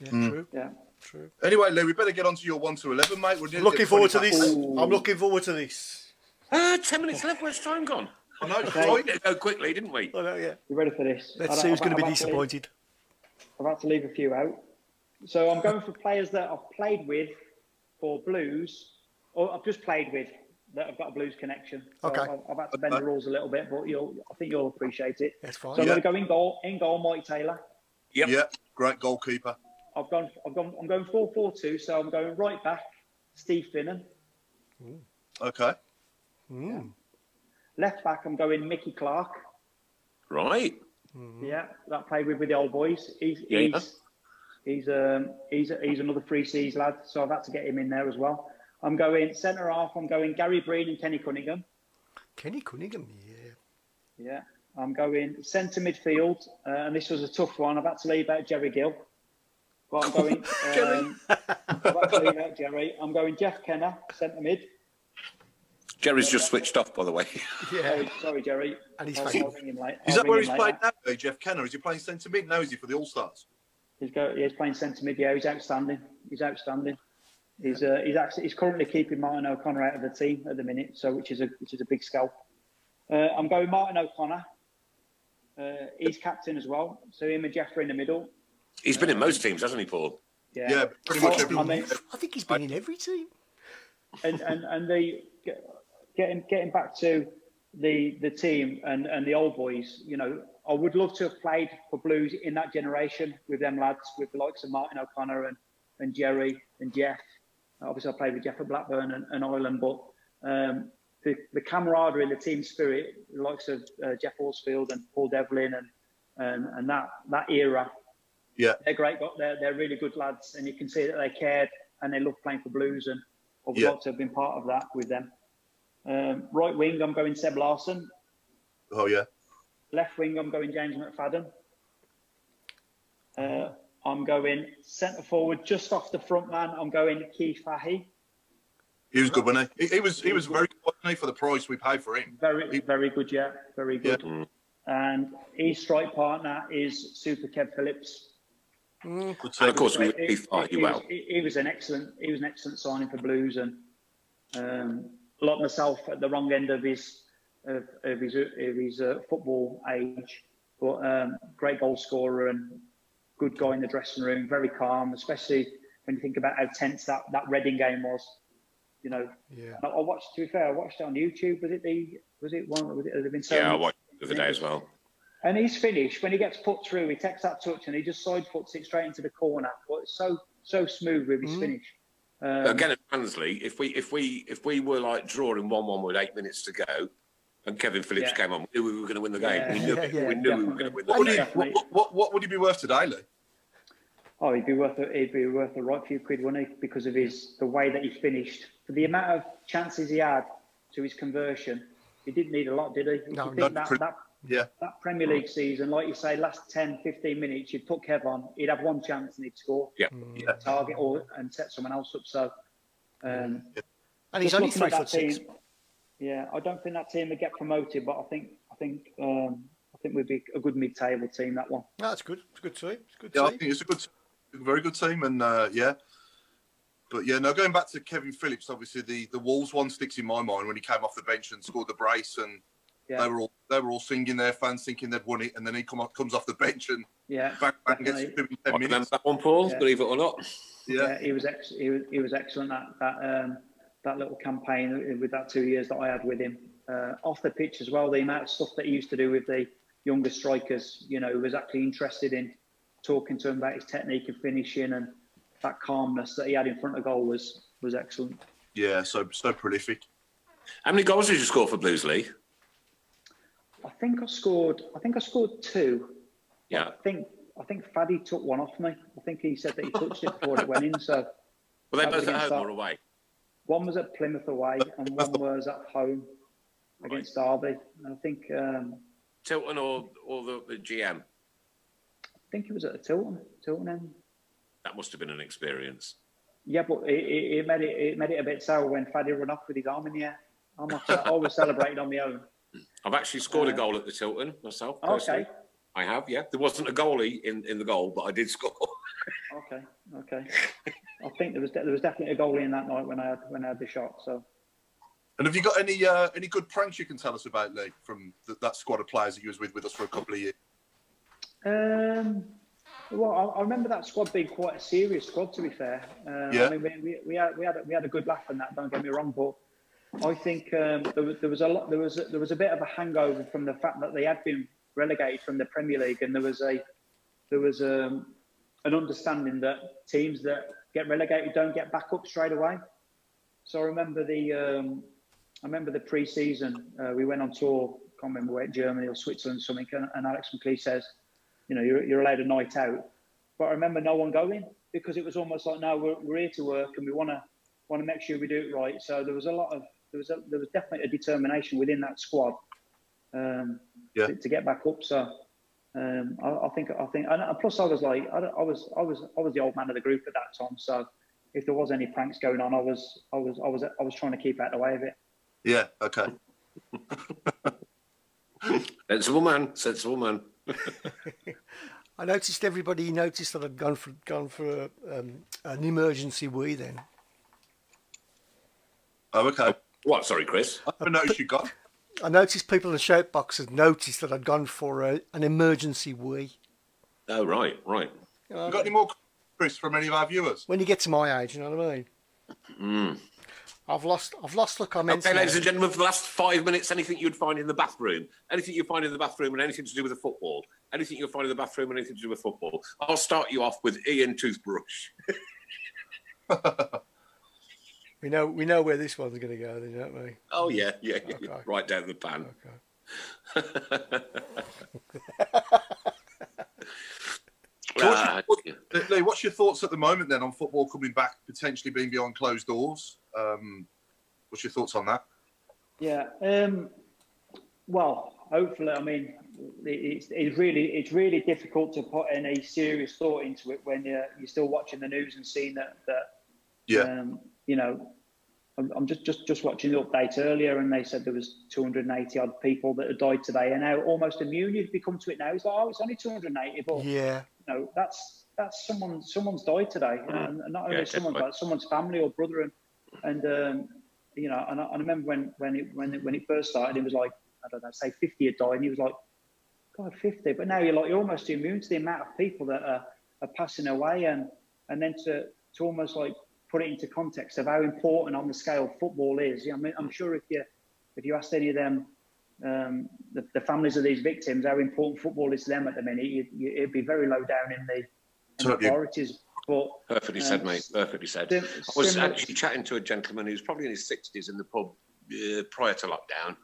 Yeah, mm. true. Yeah. True. Anyway, Lou, we better get on to your 1 to 11, mate. We're looking forward to this. Ooh. I'm looking forward to this. Uh, 10 minutes left. Where's time gone? I know. Okay. We did go quickly, didn't we? I know, yeah. You ready for this? Let's see who's going to be disappointed. I've had to leave a few out. So I'm going for players that I've played with for Blues, or I've just played with that I've got a Blues connection. So Okay. I've, I've had to bend the rules a little bit, but you'll I think you'll appreciate it. That's fine. So I'm Yeah. going to go in goal. In goal, Maik Taylor. Yep. Yeah, great goalkeeper. I've gone. I've gone. I'm going four four two. So I'm going right back. Steve Finnan. Okay. Mm. Left back. I'm going Mickey Clark. Right. Yeah, that played with with the old boys. He's Yeah, yeah. he's he's um he's he's another free seas lad. So I've had to get him in there as well. I'm going centre half. I'm going Gary Breen and Kenny Cunningham. Kenny Cunningham, yeah. Yeah, I'm going centre midfield, uh, and this was a tough one. I've had to leave out Jerry Gill. But I'm going. [LAUGHS] um, I've had to leave out Jerry. I'm going Jeff Kenna, centre mid. Jerry's just switched off, by the way. [LAUGHS] Sorry, sorry, Jerry. And he's I'll. I'll him late. Is I'll that where he's him playing now, Jeff Kenna? Is he playing centre mid now? Is he for the All Stars? He's go. He's playing centre mid. Yeah, he's outstanding. He's outstanding. He's uh, he's actually he's currently keeping Martin O'Connor out of the team at the minute, so which is a which is a big scalp. Uh, I'm going Martin O'Connor. Uh, he's captain as well, so him and Jeff are in the middle. He's been in most teams, hasn't he, Paul? Yeah, Yeah, pretty much every. I everyone. mean, I think he's been in every team. and and and the getting getting back to the the team and and the old boys. You know, I would love to have played for Blues in that generation with them lads, with the likes of Martin O'Connor and and Jerry and Jeff. Obviously, I played with Jeff at Blackburn and, and Ireland, but um, the, the camaraderie, the team spirit, the likes of uh, Geoff Horsfield and Paul Devlin and and, and that that era Yeah. they're great. They're they're really good lads, and you can see that they cared and they love playing for Blues, and I would Yeah. like to have been part of that with them. Um, right wing, I'm going Seb Larsson. Oh yeah. Left wing, I'm going James McFadden. Uh, I'm going centre forward, just off the front man. I'm going Keith Fahey. He was good, wasn't he? He, he was he was very good wasn't he, for the price we paid for him. Very, very good, yeah, very good. Mm. And his strike partner is Super Kev Phillips. Good And of course, we It- we thought it- you well. was- He, he was an excellent. He was an excellent signing for Blues, and um, like myself at the wrong end of his of, of his of his uh, football age, but um, great goal scorer and good guy in the dressing room. Very calm, especially when you think about how tense that that Reading game was. You know, Yeah. I, I watched. To be fair, I watched it on YouTube. Was it the? Was it one? Was it, there been so Yeah, I watched it the other day as well. and he's finished when he gets put through. He takes that touch and he just side foots it straight into the corner. But it's so so smooth with his finish. Um, Again, at Mansley, if we if we if we were like drawing one one with eight minutes to go, and Kevin Phillips Yeah. came on, we knew we were going to win the game. Yeah, we knew, yeah, [LAUGHS] yeah, we, knew we were going to win the What would, he, game. What, what, what would he be worth today, Lee? Oh, he'd be worth a, he'd be worth a right few quid, wouldn't he? Because of his the way that he finished, for the amount of chances he had to his conversion, he didn't need a lot, did he? No, you no, think that, pretty- that Yeah. that Premier League season, like you say, last 10, 15 minutes, you'd put Kev on, he'd have one chance and he'd score, Yeah. Yeah. target or and set someone else up. So, um, And he's only three foot six. team, Yeah, I don't think that team would get promoted, but I think I think um, I think we'd be a good mid-table team. That one. No, that's good. It's a good team. It's a good Yeah, I team. think it's a good, very good team, and uh, yeah. But yeah, no, going back to Kevin Phillips, obviously the, the Wolves one sticks in my mind when he came off the bench and scored the brace, and Yeah. they were all they were all singing their fans thinking they'd won it, and then he come off, comes off the bench and Yeah, bang, bang, gets two in I ten remember minutes. that one, Paul. Yeah. Believe it or not. Yeah, Yeah, he was ex- he was he was excellent that that um, that little campaign with that two years that I had with him uh, off the pitch as well. The amount of stuff that he used to do with the younger strikers, you know, was actually interested in talking to him about his technique and finishing and that calmness that he had in front of goal was was excellent. yeah, so so prolific. How many goals did you score for Blues Lee? I think I scored. I think I scored two. Yeah. I think I think Faddy took one off me. I think he said that he touched it before it went in. So [LAUGHS] Well, they That both at home our- or away? One was at Plymouth away and one was at home against Derby. And I think um, Tilton or or the, the GM? I think it was at a Tilton. Tilton end. That must have been an experience. Yeah, but it, it, it made it it made it a bit sour when Faddy ran off with his arm in the air. I'm not, always [LAUGHS] celebrated on my own. I've actually scored a Uh, goal at the Tilton myself. Okay. I have, yeah. There wasn't a goalie in, in the goal, but I did [LAUGHS] score. Okay, okay. I think there was de- there was definitely a goalie in that night when I had when I had the shot. So And have you got any uh, any good pranks you can tell us about, Lee, from th- that squad of players that you was with with us for a couple of years? Um, Well, I, I, remember that squad being quite a serious squad. To be fair, uh, yeah. I mean, we, we, we, had we had a, we had a good laugh on that. Don't get me wrong, but I think um, there, was, there was a lot. There was a, there was a bit of a hangover from the fact that they had been relegated from the Premier League, and there was a there was a, um, an understanding that teams that get relegated don't get back up straight away. So I remember the um, I remember the pre-season. Uh, we went on tour. Can't remember where, Germany or Switzerland, something. And, and Alex McLeish says, you know, you're, you're allowed a night out. But I remember no one going because it was almost like, no, we're, we're here to work and we want to want to make sure we do it right. So there was a lot of there was a, there was definitely a determination within that squad um, yeah. to, to, get back up. So um, I, I, think I think and plus I was like I, I, was I was I was the old man of the group at that time. So if there was any pranks going on, I was I was I was I was trying to keep out of the way of it. Yeah. Okay. sensible man. Sensible man. I noticed everybody noticed that I'd gone for gone for um, an emergency wee then. Oh, okay. What? Sorry, Chris. I noticed you got. I noticed people in the shout box had noticed that I'd gone for a, an emergency wee. Oh, right, right. You, know, you got any more, Chris, from any of our viewers? When you get to my age, you know what I mean. Mm. I've lost, I've lost the comments. Okay, now. ladies and gentlemen, for the last five minutes, anything you'd find in the bathroom, anything you find in the bathroom, and anything to do with the football, anything you'll find in the bathroom, and anything to do with football. I'll start you off with Ian Toothbrush. [LAUGHS] We know we know where this one's going to go, then, don't we? Oh yeah, yeah, okay. right down the pan. Okay. [LAUGHS] uh, Lee, what's your thoughts at the moment then on football coming back, potentially being behind closed doors? Um, what's your thoughts on that? Yeah, um, well, hopefully, I mean, it's, it's really it's really difficult to put any serious thought into it when you're, you're still watching the news and seeing that that yeah. Um, you know, I'm, I'm, just, just just watching the update earlier, and they said there was 280 odd people that had died today, and now almost immune. You've become to it now. It's like, oh, it's only 280, but yeah, you know, that's that's someone someone's died today, mm. and not only yeah, someone, but someone's family or brother, and and um, you know, and I, I, remember when when it when it, when it first started, it was like I don't know, say 50 had died, and he was like, God, 50. But now you're like you're almost immune to the amount of people that are, are passing away, and and then to to almost like put it into context of how important on the scale football is. I mean, I'm sure if you if you asked any of them, um, the, the, families of these victims, how important football is to them at the minute, you, you, it'd be very low down in the, in the priorities. But, perfectly um, said, mate. Perfectly said. Sim- I was actually chatting to a gentleman who's probably in his sixties in the pub uh, prior to lockdown,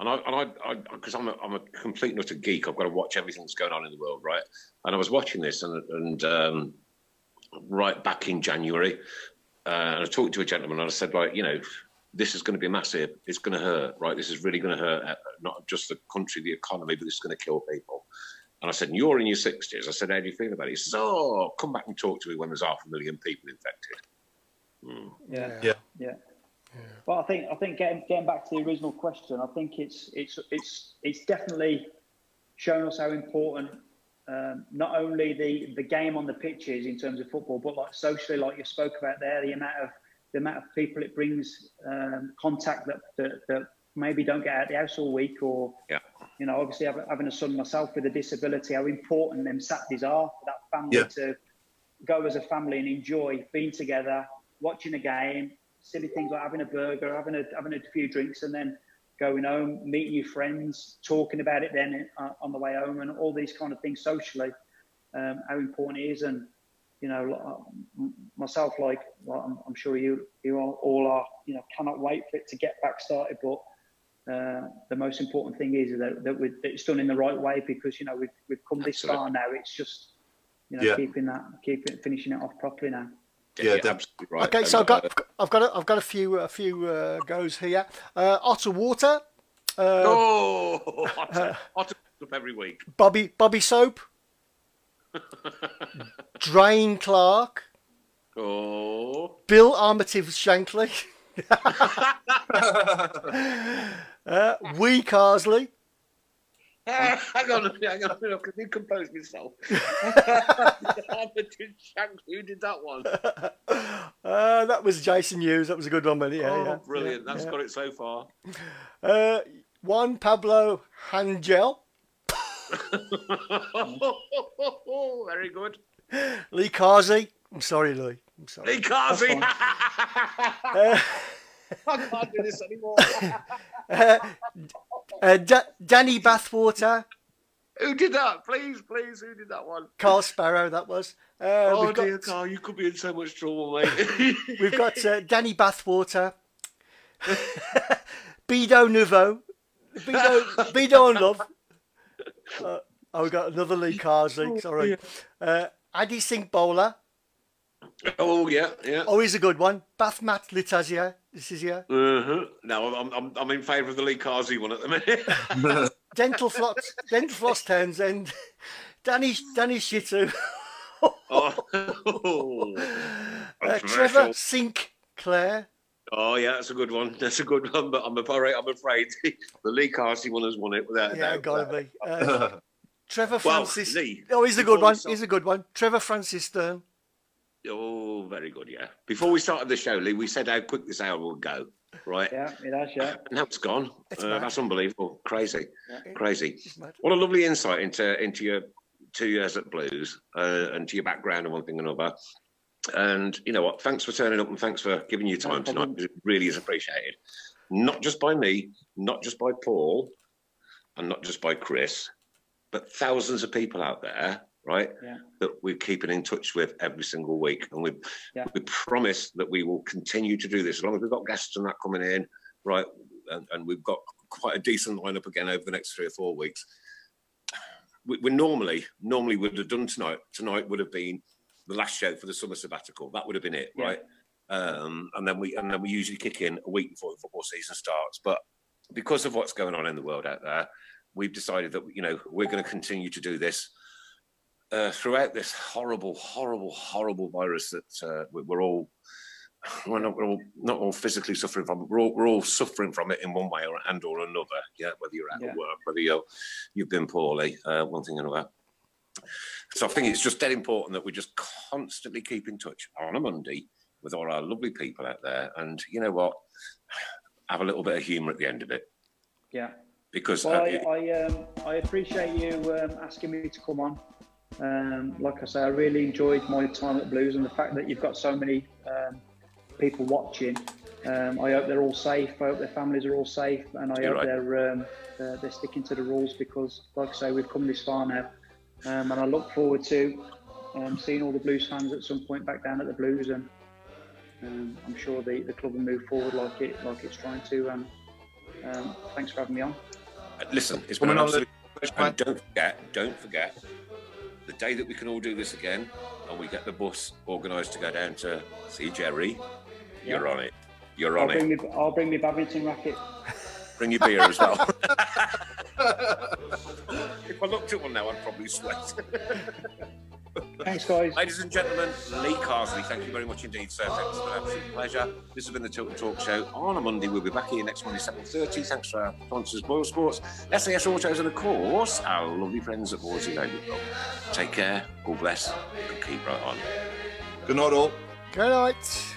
and I and I because I'm a, I'm a complete nutter geek. I've got to watch everything that's going on in the world, right? And I was watching this, and and um, right back in January, uh, and I talked to a gentleman and I said, like, you know, this is going to be massive. It's going to hurt, right? This is really going to hurt uh, not just the country, the economy, but this is going to kill people. And I said, you're in your 60s. I said, how do you feel about it? He says, oh, come back and talk to me when there's half a million people infected. Mm. Yeah. yeah. Yeah. Yeah. Well, I think I think getting getting back to the original question, I think it's it's it's it's definitely shown us how important um, not only the, the game on the pitches in terms of football, but like socially, like you spoke about there, the amount of the amount of people it brings um, contact that, that, that maybe don't get out of the house all week, or yeah. you know, obviously having a son myself with a disability, how important them Saturdays are for that family yeah. to go as a family and enjoy being together, watching a game, silly things like having a burger, having a having a few drinks, and then going home, meeting your friends, talking about it then uh, on the way home, and all these kind of things socially, um, how important it is. And you know, myself, like well, I'm, I'm, sure you you all are, you know, cannot wait for it to get back started. But uh, the most important thing is that, that, that, it's done in the right way because you know we've we've come this far now. It's just you know yeah. keeping that keeping finishing it off properly now. Yeah, absolutely right. Okay, so I've got I've got a, I've got a few a few uh, goes here. Uh, Otter Water. Uh, oh, [LAUGHS] Otter, Otter up every week. Bobby Bobby Soap. [LAUGHS] Drain Clark. Oh. Bill Armitage Shankly. [LAUGHS] uh, Wee Carsley. [LAUGHS] Hang on, hang on, I can compose myself. [LAUGHS] Who did that one? [LAUGHS] Uh, that was Jason Hughes. That was a good one, but yeah, oh, yeah, brilliant! Yeah, That's yeah. got it so far. Uh, Juan Pablo Hangel. Very good. Lee Carsey. I'm sorry, Lee. I'm sorry. Lee Carsey. uh, I can't do this anymore. uh, uh, D- Danny Bathwater. Who did that? Please, please, who did that one? Carl Sparrow, that was. Uh, oh dear, got, Carl, you could be in so much trouble, mate. [LAUGHS] we've got uh, Danny Bathwater, [LAUGHS] Bido Nouveau, Bido, [LAUGHS] Bido and Love. Uh, oh, we've got another Lee Carsley, sorry. Uh, Addy Singh Bowler. Oh yeah, yeah. Oh, he's a good one. Bath Matt Litazia. This is here. Uh-huh. No, I'm, I'm, I'm in favour of the Lee Carsey one at the minute. [LAUGHS] Dental Floss, Dental Floss Townsend, Danny, Danny Shittu. oh. [LAUGHS] uh, Trevor Sinclair. Oh yeah, that's a good one. That's a good one. But I'm afraid, I'm afraid [LAUGHS] the Lee Carsey one has won it without a Yeah, doubt. gotta be. Uh, Trevor Well, Francis. Lee, oh, he's a good one. start- He's a good one. Trevor Francis Stern. Oh, very good. Yeah. Before we started the show, Lee, we said how quick this hour would go. Right. Yeah, it has, yeah. [LAUGHS] Now it's gone. It's Uh, that's unbelievable. Crazy. Yeah. Crazy. What a lovely insight into into your two years at Blues uh, and to your background and one thing and another. And you know what? Thanks for turning up and thanks for giving your time tonight. problem. It really is appreciated. Not just by me, not just by Paul, and not just by Chris, but thousands of people out there, right? Yeah. That we're keeping in touch with every single week, and we Yeah. we promise that we will continue to do this as long as we've got guests and that coming in, right? And, and we've got quite a decent lineup again over the next three or four weeks. We, we normally normally would have done tonight. Tonight would have been the last show for the summer sabbatical. That would have been it, Yeah. right? Um, and then we and then we usually kick in a week before the football season starts. But because of what's going on in the world out there, we've decided that you know we're going to continue to do this uh, throughout this horrible, horrible, horrible virus that uh, we- we're all [SIGHS] we're not we're all not all physically suffering from. We're all, we're all suffering from it in one way or and or another. Yeah, whether you're out Yeah. of work, whether you're you've been poorly, uh, one thing or another. So I think it's just dead important that we just constantly keep in touch on a Monday with all our lovely people out there, and you know what, [SIGHS] have a little bit of humour at the end of it Yeah. because Well, uh, I, it- I, um, I appreciate you um, asking me to come on. Um, like I say, I really enjoyed my time at Blues and the fact that you've got so many um, people watching. Um, I hope they're all safe. I hope their families are all safe, and I You're hope right. they're um, they're, they're sticking to the rules because, like I say, we've come this far now, um, and I look forward to um, seeing all the Blues fans at some point back down at the Blues, and um, I'm sure the, the club will move forward like it like it's trying to. And um, thanks for having me on. listen, it's been Coming an on absolute And don't forget, don't forget, the day that we can all do this again and we get the bus organised to go down to see Jerry, you're on it. You're I'll on bring it. me I'll bring me badminton racket. Bring your beer as well. [LAUGHS] if I looked at one now, I'd probably sweat. [LAUGHS] Thanks, guys. Ladies and gentlemen, Lee Carsley, thank you very much indeed, sir. It's been an absolute pleasure. This has been the Tilton Talk Show on a Monday. We'll be back here next Monday, 7.30. Thanks for our sponsors, Boyle Sports, SAS Autos, and of course, our lovely friends at Worsley Lady Club. Take care, God bless, and keep right on. Good night, all. Good night.